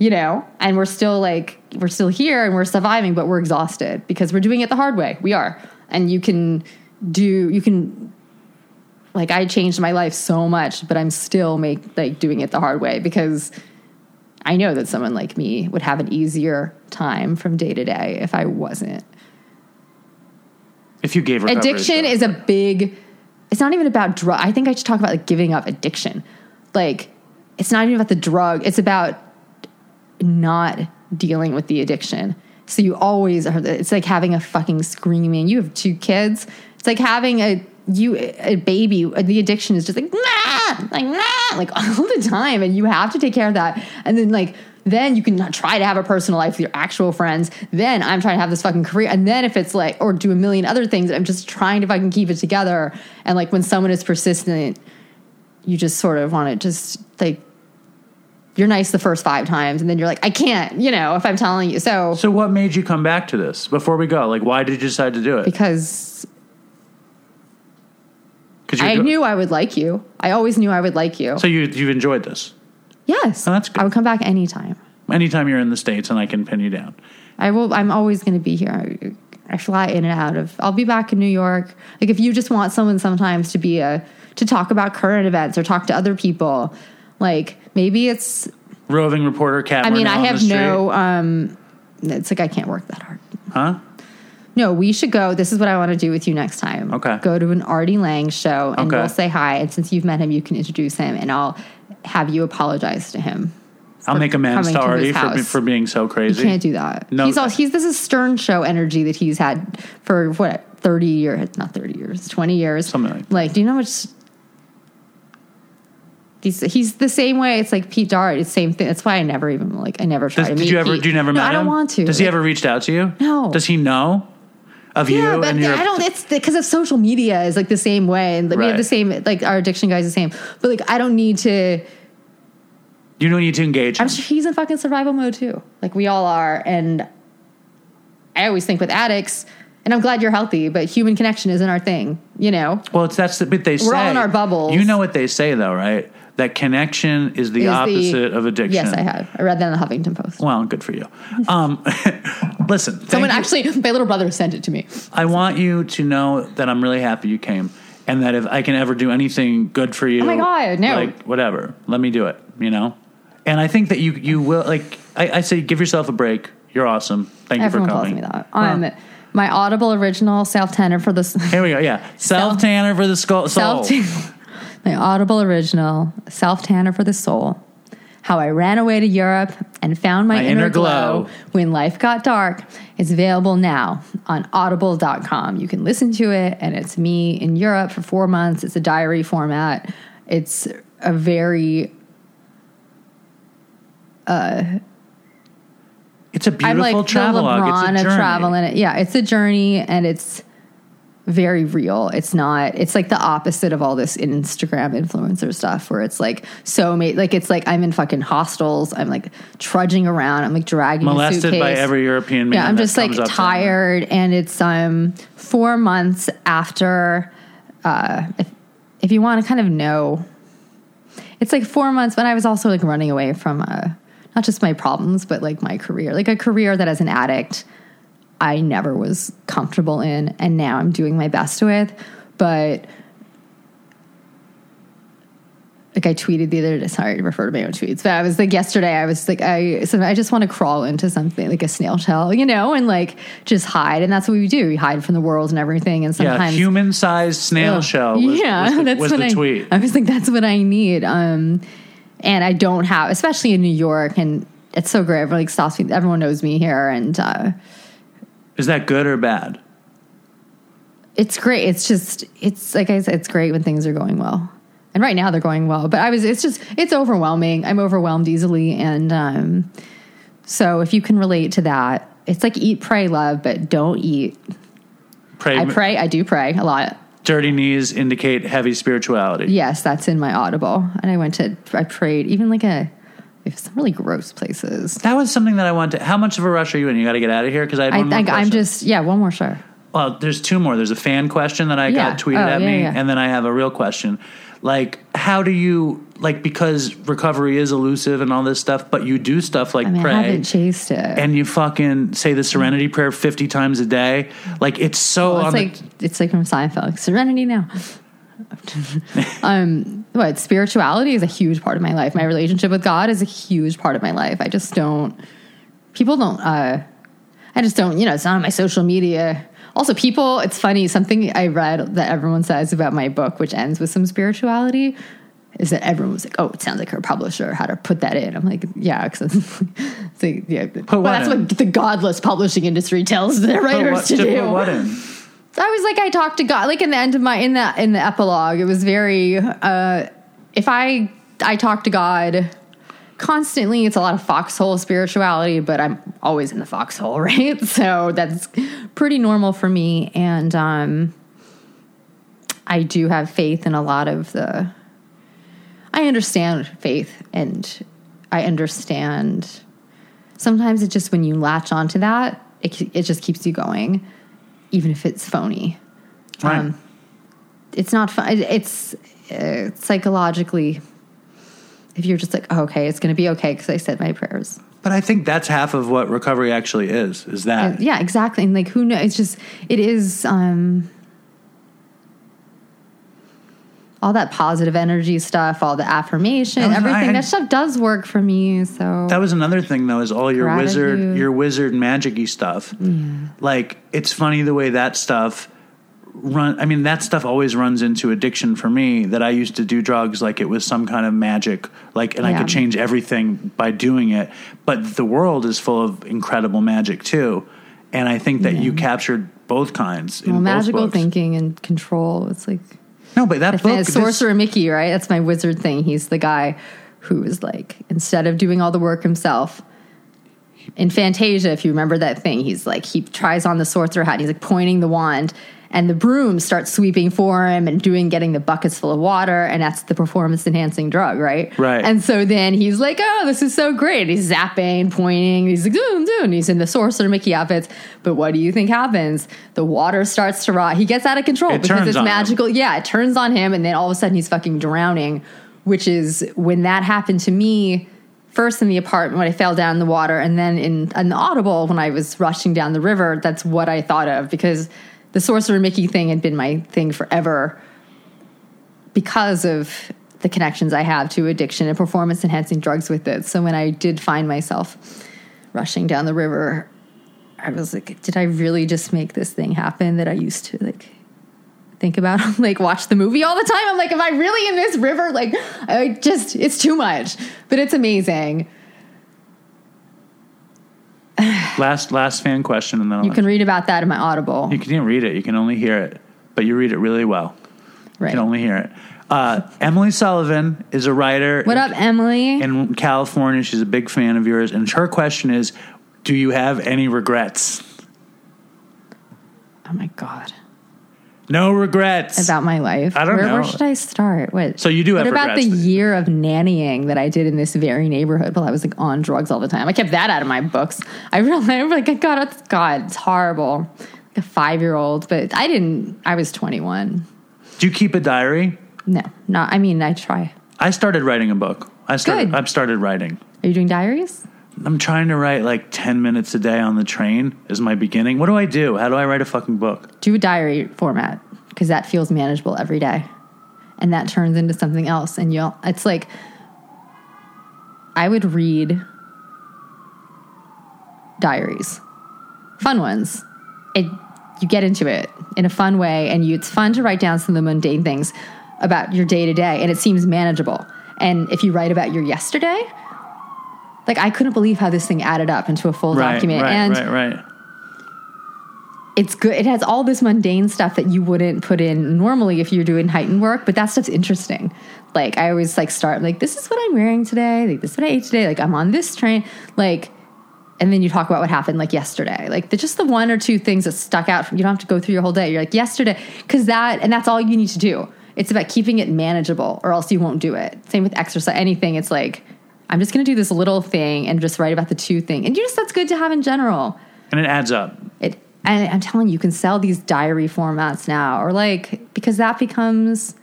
you know, and we're still like we're still here and we're surviving, but we're exhausted because we're doing it the hard way. We are, and you can do you can like I changed my life so much, but I'm still make like doing it the hard way because I know that someone like me would have an easier time from day to day if I wasn't. If you gave recovery Addiction is a big it's not even about drug. I think I should talk about like giving up addiction. Like it's not even about the drug. It's about not dealing with the addiction. So you always are. It's like having a fucking screaming. You have two kids. It's like having a you a baby. The addiction is just like nah, like nah, like all the time, and you have to take care of that. And then like then you can try to have a personal life with your actual friends. Then I'm trying to have this fucking career. And then if it's like, or do a million other things, I'm just trying to fucking keep it together. And like when someone is persistent, you just sort of want to just like, you're nice the first five times. And then you're like, I can't, you know, if I'm telling you. So, So what made you come back to this before we go? Like, why did you decide to do it? because Because I knew I would like you. I always knew I would like you. So you you've enjoyed this. Yes. Oh, that's good. I would come back anytime. Anytime you're in the states, and I can pin you down. I will. I'm always going to be here. I, I fly in and out of. I'll be back in New York. Like if you just want someone sometimes to be a to talk about current events or talk to other people, like maybe it's. Roving reporter Cat. I mean, I have no. um It's like I can't work that hard. Huh? No, we should go. This is what I want to do with you next time. Okay. Go to an Artie Lange show and Okay. we'll say hi. And since you've met him, you can introduce him, and I'll have you apologize to him. I'll make amends to to Artie for, for being so You crazy. can't do that. No. he's all, uh, he's this is Stern show energy that he's had for what thirty years, not thirty years, twenty years, Something like that. Like, do you know how much? He's he's the same way. It's like Pete Dart. It's the same thing. That's why I never even like I never try Does, to did meet. you ever? Pete. Do you never no, met I don't him? want to. Does he ever reached out to you? No. Does he know of you? Yeah, but I don't. It's because of social media is like the same way, and we Right. have the same. Like our addiction guys the same. But like I don't need to. You don't need to engage. I'm him. sure he's in fucking survival mode too. Like we all are. And I always think with addicts, and I'm glad you're healthy, but human connection isn't our thing, you know? Well, it's that's the bit they say. We're all in our bubbles. You know what they say though, right? That connection is the Is the- opposite of addiction. Yes, I have. I read that in the Huffington Post. Well, good for you. Um, listen, Someone you. actually, my little brother sent it to me. I want you to know that I'm really happy you came, and that if I can ever do anything good for you, Oh my God, no. like whatever, let me do it. You know, and I think that you you will like. I, I say, give yourself a break. You're awesome. Thank Everyone you for coming. Everyone calls me that. Um, my Audible original self tanner for the. Here we go. Yeah, self tanner for the skull. Self my Audible original self tanner for the soul. How I ran away to Europe and found my, My inner, inner glow. glow. when life got dark is available now on audible.com. You can listen to it, and it's me in Europe for four months. It's a diary format. It's a very uh, It's a I'm beautiful like the travelogue. LeBron it's a of journey. travel in it. Yeah, it's a journey and it's very real. It's not. It's like the opposite of all this Instagram influencer stuff, where it's like so made. Like it's like I'm in fucking hostels. I'm like trudging around. I'm like dragging Molested by every European man. Yeah, I'm just like comes up to me. tired, and it's um four months after. Uh, if if you want to kind of know, it's like four months. But I was also like running away from uh, not just my problems, but like my career, like a career that as an addict, I never was comfortable in, and now I'm doing my best with. But like I tweeted the other day, sorry to refer to my own tweets, but I was like yesterday, I was like, I, so I just want to crawl into something like a snail shell, you know, and like just hide. And that's what we do. We hide from the world and everything. And Yeah, sometimes human sized snail Ugh. shell. Was, yeah, was the, that's what I, tweet. I was like, that's what I need. Um, and I don't have, especially in New York, and it's so great. Everyone like stops me. Everyone knows me here, and uh, Is that good or bad? it's great. It's just, it's like I said, it's great when things are going well. And right now they're going well, but I was, it's just, it's overwhelming. I'm overwhelmed easily. And um, so if you can relate to that, it's like eat, pray, love, but don't eat. Pray, I pray, I do pray a lot. Dirty knees indicate heavy spirituality. Yes, that's in my Audible. And I went to, I prayed even like a, some really gross places. That was something that I wanted. To, how much of a rush are you in? You got to get out of here because I I think I'm just, yeah, one more sure. Well, there's two more. There's a fan question that I Yeah. got tweeted Oh, at yeah, me, yeah. and then I have a real question. Like, how do you like because recovery is elusive and all this stuff, but you do stuff like I mean, pray I haven't chased it. and you fucking say the Serenity Prayer fifty times a day. Like, it's so Well, it's the- like it's like from Seinfeld. Serenity now. um, what spirituality is a huge part of my life. My relationship with God is a huge part of my life. I just don't. People don't. uh I just don't. You know, it's not on my social media. Also, people. It's funny. Something I read that everyone says about my book, which ends with some spirituality. Is that everyone was like, "Oh, it sounds like her publisher had to put that in." I'm like, "Yeah, because it's like, yeah, well, that's in? what the godless publishing industry tells their writers what, to to do." put what in? I was like, I talked to God. Like in the end of my in the in the epilogue, it was very. uh If I I talk to God, constantly it's a lot of foxhole spirituality, but I'm always in the foxhole, right? So that's pretty normal for me. And um, I do have faith in a lot of the. I understand faith and I understand. Sometimes it's just when you latch onto that, it, it just keeps you going, even if it's phony. Right. Um, it's not fun. It's uh, psychologically, if you're just like, oh, okay, it's going to be okay because I said my prayers. but I think that's half of what recovery actually is. Is that Yeah, exactly. And like, who knows? It's just, it is um, all that positive energy stuff, all the affirmation, That everything. I- that stuff does work for me. So That was another thing though, is all your wizard, your wizard magicy stuff. Like it's funny the way that stuff run. I mean, that stuff always runs into addiction for me. That I used to do drugs like it was some kind of magic, like, and I could change everything by doing it. But the world is full of incredible magic too, and I think that you captured both kinds. In well, magical books. thinking and control. It's like No, but that If book, it's this- Sorcerer Mickey, right? That's my wizard thing. He's the guy who is like, instead of doing all the work himself, in Fantasia, if you remember that thing, he's like, he tries on the sorcerer hat, he's like pointing the wand, and the broom starts sweeping for him and doing, getting the buckets full of water, and that's the performance enhancing drug, right? Right. And so then he's like, oh, this is so great. He's zapping, pointing, he's like, doom, doom. He's in the Sorcerer Mickey outfits. But what do you think happens? The water starts to rot. He gets out of control It because it's on him. magical. Yeah, it turns on him, and then all of a sudden he's fucking drowning, which is when that happened to me. First in the apartment when I fell down in the water, and then in an audible when I was rushing down the river. That's what I thought of because the Sorcerer Mickey thing had been my thing forever because of the connections I have to addiction and performance enhancing drugs with it. So when I did find myself rushing down the river, I was like, did I really just make this thing happen that I used to like think about like watch the movie all the time? I'm like, am I really in this river? Like I just it's too much. But it's amazing. last last fan question, and then I'll You can read about that in my Audible. You can't read it. You can only hear it, but you read it really well. You can only hear it. Uh, Emily Sullivan is a writer. What up, Emily? In California, she's a big fan of yours, and her question is, "Do you have any regrets?" oh my god. No regrets. about my life. I don't where, know. Where should I start? What? So you do What have about the year of nannying that I did in this very neighborhood while I was like on drugs all the time? I kept that out of my books. I realized, I'm like, oh, God, it's God, it's horrible. Like a five year old, but I didn't. I was 21. Do you keep a diary? No, not. I mean, I try. I started writing a book. I started. Good. I've started writing. Are you doing diaries? I'm trying to write like ten minutes a day on the train is my beginning. What do I do? How do I write a fucking book? Do a diary format because that feels manageable every day, and that turns into something else. And you'll. It's like I would read diaries, fun ones. It you get into it in a fun way, and you, it's fun to write down some of the mundane things about your day to day, and it seems manageable. And if you write about your yesterday, like I couldn't believe how this thing added up into a full Right, document, right, and right, right. it's good. It has all this mundane stuff that you wouldn't put in normally if you're doing heightened work, but that stuff's interesting. Like I always like start like this is what I'm wearing today, like this is what I ate today, like I'm on this train, like and then you talk about what happened like yesterday. Like the, just the one or two things that stuck out. You don't have to go through your whole day. You're like yesterday cuz that and that's all you need to do. It's about keeping it manageable or else you won't do it. Same with exercise, anything. It's like I'm just going to do this little thing and just write about the two thing. And you just that's good to have in general And it adds up. it and I'm telling you, you can sell these diary formats now, or like because that becomes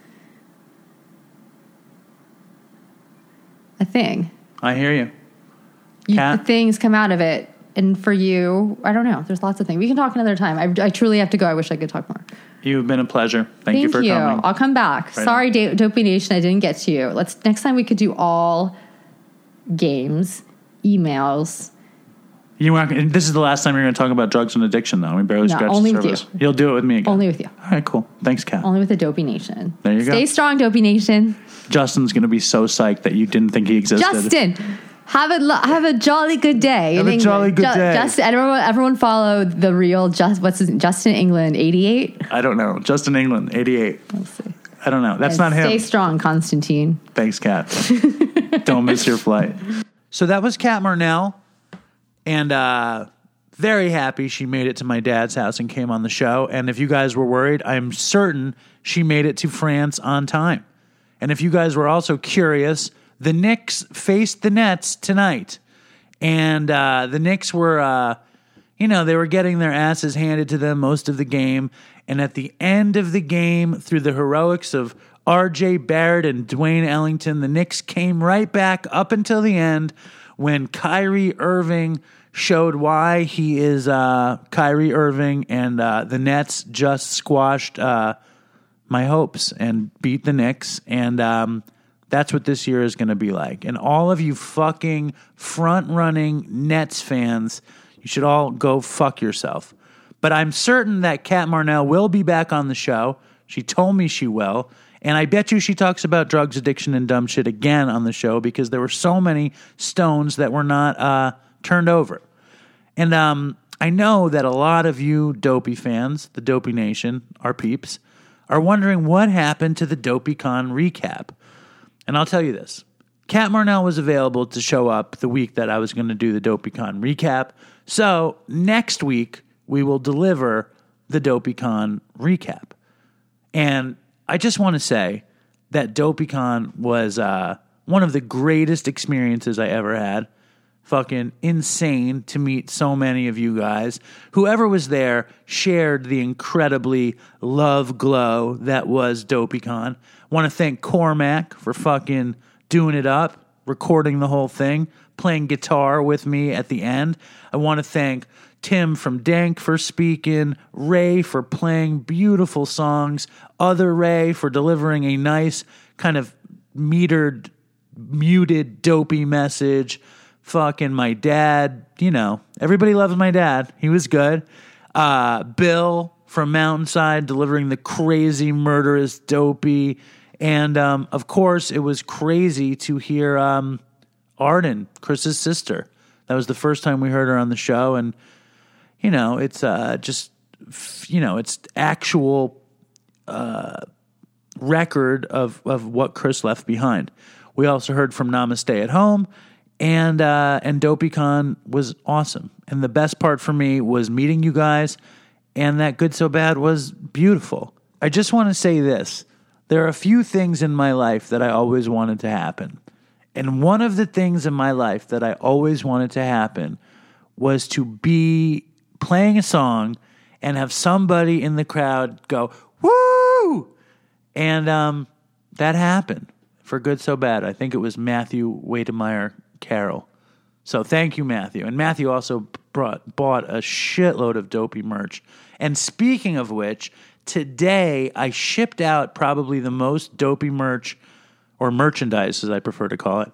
a thing. I hear you. You, the things come out of it, and for you, I don't know. There's lots of things. We can talk another time. I, I truly have to go. I wish I could talk more. You've been a pleasure. Thank, you for coming. I'll come back. Right Sorry, Dopey Nation, I didn't get to you. Let's next time we could do all games, emails. You and this is the last time you're going to talk about drugs and addiction, though. We barely No, scratched only the with you. surface. You'll do it with me again. Only with you. All right, cool. Thanks, Cat. Only with the Dopey Nation. There you go. Stay strong, Dopey Nation. Justin's going to be so psyched that you didn't think he existed. Justin, have a have a jolly good day. Have a jolly England. good day. Justin, everyone, everyone follow the real just what's his Justin England eighty eight. I don't know. Justin England, 88. Let's see. I don't know. That's And not him. Stay strong, Constantine. Thanks, Cat. Don't miss your flight. So that was Cat Marnell, and uh, very happy she made it to my dad's house and came on the show. And if you guys were worried, I'm certain she made it to France on time. And if you guys were also curious, the Knicks faced the Nets tonight, and uh, the Knicks were. Uh, you know, they were getting their asses handed to them most of the game. And at the end of the game, through the heroics of RJ Barrett and Wayne Ellington, the Knicks came right back up until the end when Kyrie Irving showed why he is uh, Kyrie Irving, and uh, the Nets just squashed uh, my hopes and beat the Knicks. And um, that's what this year is going to be like. And all of you fucking front running Nets fans you should all go fuck yourself. But I'm certain that Cat Marnell will be back on the show. She told me she will. And I bet you she talks about drugs, addiction, and dumb shit again on the show because there were so many stones that were not uh, turned over. And um, I know that a lot of you Dopey fans, the Dopey Nation, our peeps, are wondering what happened to the DopeyCon recap. And I'll tell you this Cat Marnell was available to show up the week that I was going to do the DopeyCon recap. So next week, we will deliver the DopeyCon recap. And I just want to say that DopeyCon was uh, one of the greatest experiences I ever had. Fucking insane to meet so many of you guys. Whoever was there shared the incredibly love glow that was DopeyCon. Want to thank Cormac for fucking doing it up, recording the whole thing, playing guitar with me at the end. I want to thank Tim from Dank for speaking, Ray for playing beautiful songs, other Ray for delivering a nice kind of metered, muted, dopey message. Fucking my dad, you know, everybody loves my dad. He was good. Uh, Bill from Mountainside delivering the crazy, murderous, dopey and um, of course, it was crazy to hear um, Arden, Chris's sister. That was the first time we heard her on the show, and you know, it's uh, just you know, it's actual uh, record of of what Chris left behind. We also heard from Namaste at Home, and uh, and DopeyCon was awesome. And the best part for me was meeting you guys, and that good so bad was beautiful. I just want to say this there are a few things in my life that I always wanted to happen. And one of the things in my life that I always wanted to happen was to be playing a song and have somebody in the crowd go, woo! And um, that happened for good so bad. I think it was Matthew Wademeyer Carroll. So thank you, Matthew. And Matthew also brought bought a shitload of dopey merch. And speaking of which, today I shipped out probably the most dopey merch or merchandise, as I prefer to call it,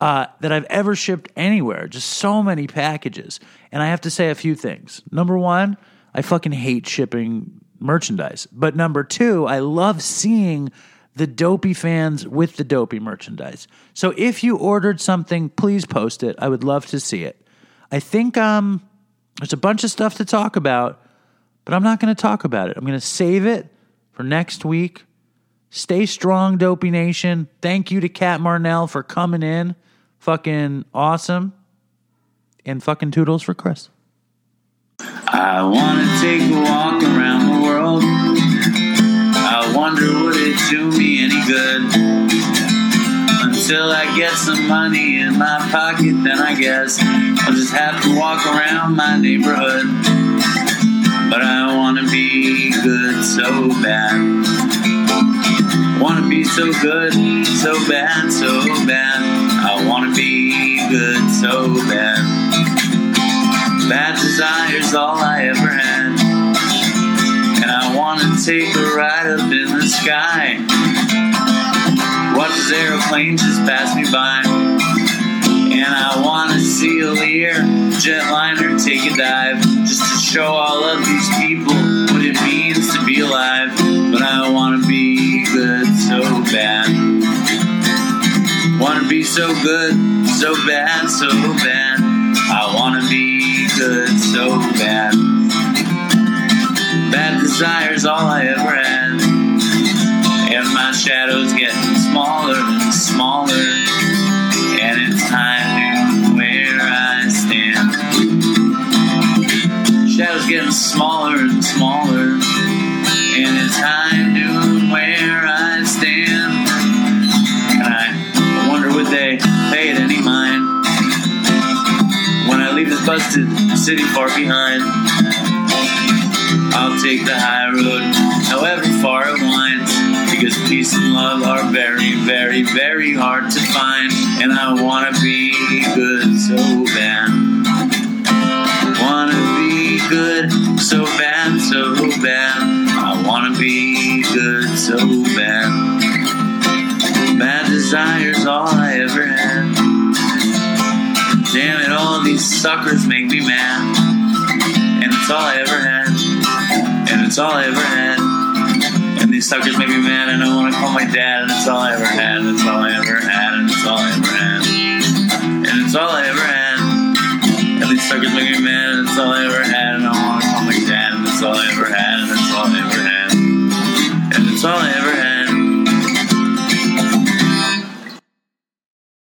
uh, that I've ever shipped anywhere. Just so many packages. And I have to say a few things. Number one, I fucking hate shipping merchandise. But number two, I love seeing the dopey fans with the dopey merchandise. So if you ordered something, please post it. I would love to see it. I think um, there's a bunch of stuff to talk about but I'm not going to talk about it. I'm going to save it for next week. Stay strong, Dopey Nation. Thank you to Cat Marnell for coming in. Fucking awesome. And fucking toodles for Chris. I want to take a walk around the world. I wonder would it do me any good? Until I get some money in my pocket, then I guess I'll just have to walk around my neighborhood but I wanna be good so bad. I wanna be so good, so bad, so bad. I wanna be good so bad. Bad desire's all I ever had. And I wanna take a ride up in the sky. Watch this aeroplane just pass me by. And I wanna see a Lear jetliner take a dive just to show all of these people what it means to be alive. But I wanna be good, so bad. Wanna be so good, so bad, so bad. I wanna be good, so bad. Bad desire's all I ever had. And my shadow's getting smaller and smaller. And it's time to where I stand. Shadow's getting smaller and smaller. Busted, city far behind. I'll take the high road, however far it winds, because peace and love are very, very, very hard to find. And I wanna be good so bad. Wanna be good so bad, so bad. I wanna be good so bad. Bad desires, all I ever had. Damn it, all these suckers make me mad. And it's all I ever had. And it's all I ever had. And these suckers make me mad, and I wanna call my dad, and it's all I ever had, and it's all I ever had, and it's all I ever had. And it's all I ever had. And these suckers make me mad, and it's all I ever had, and I wanna call my dad, and it's all I ever had, and it's all I ever had. And it's all I ever had.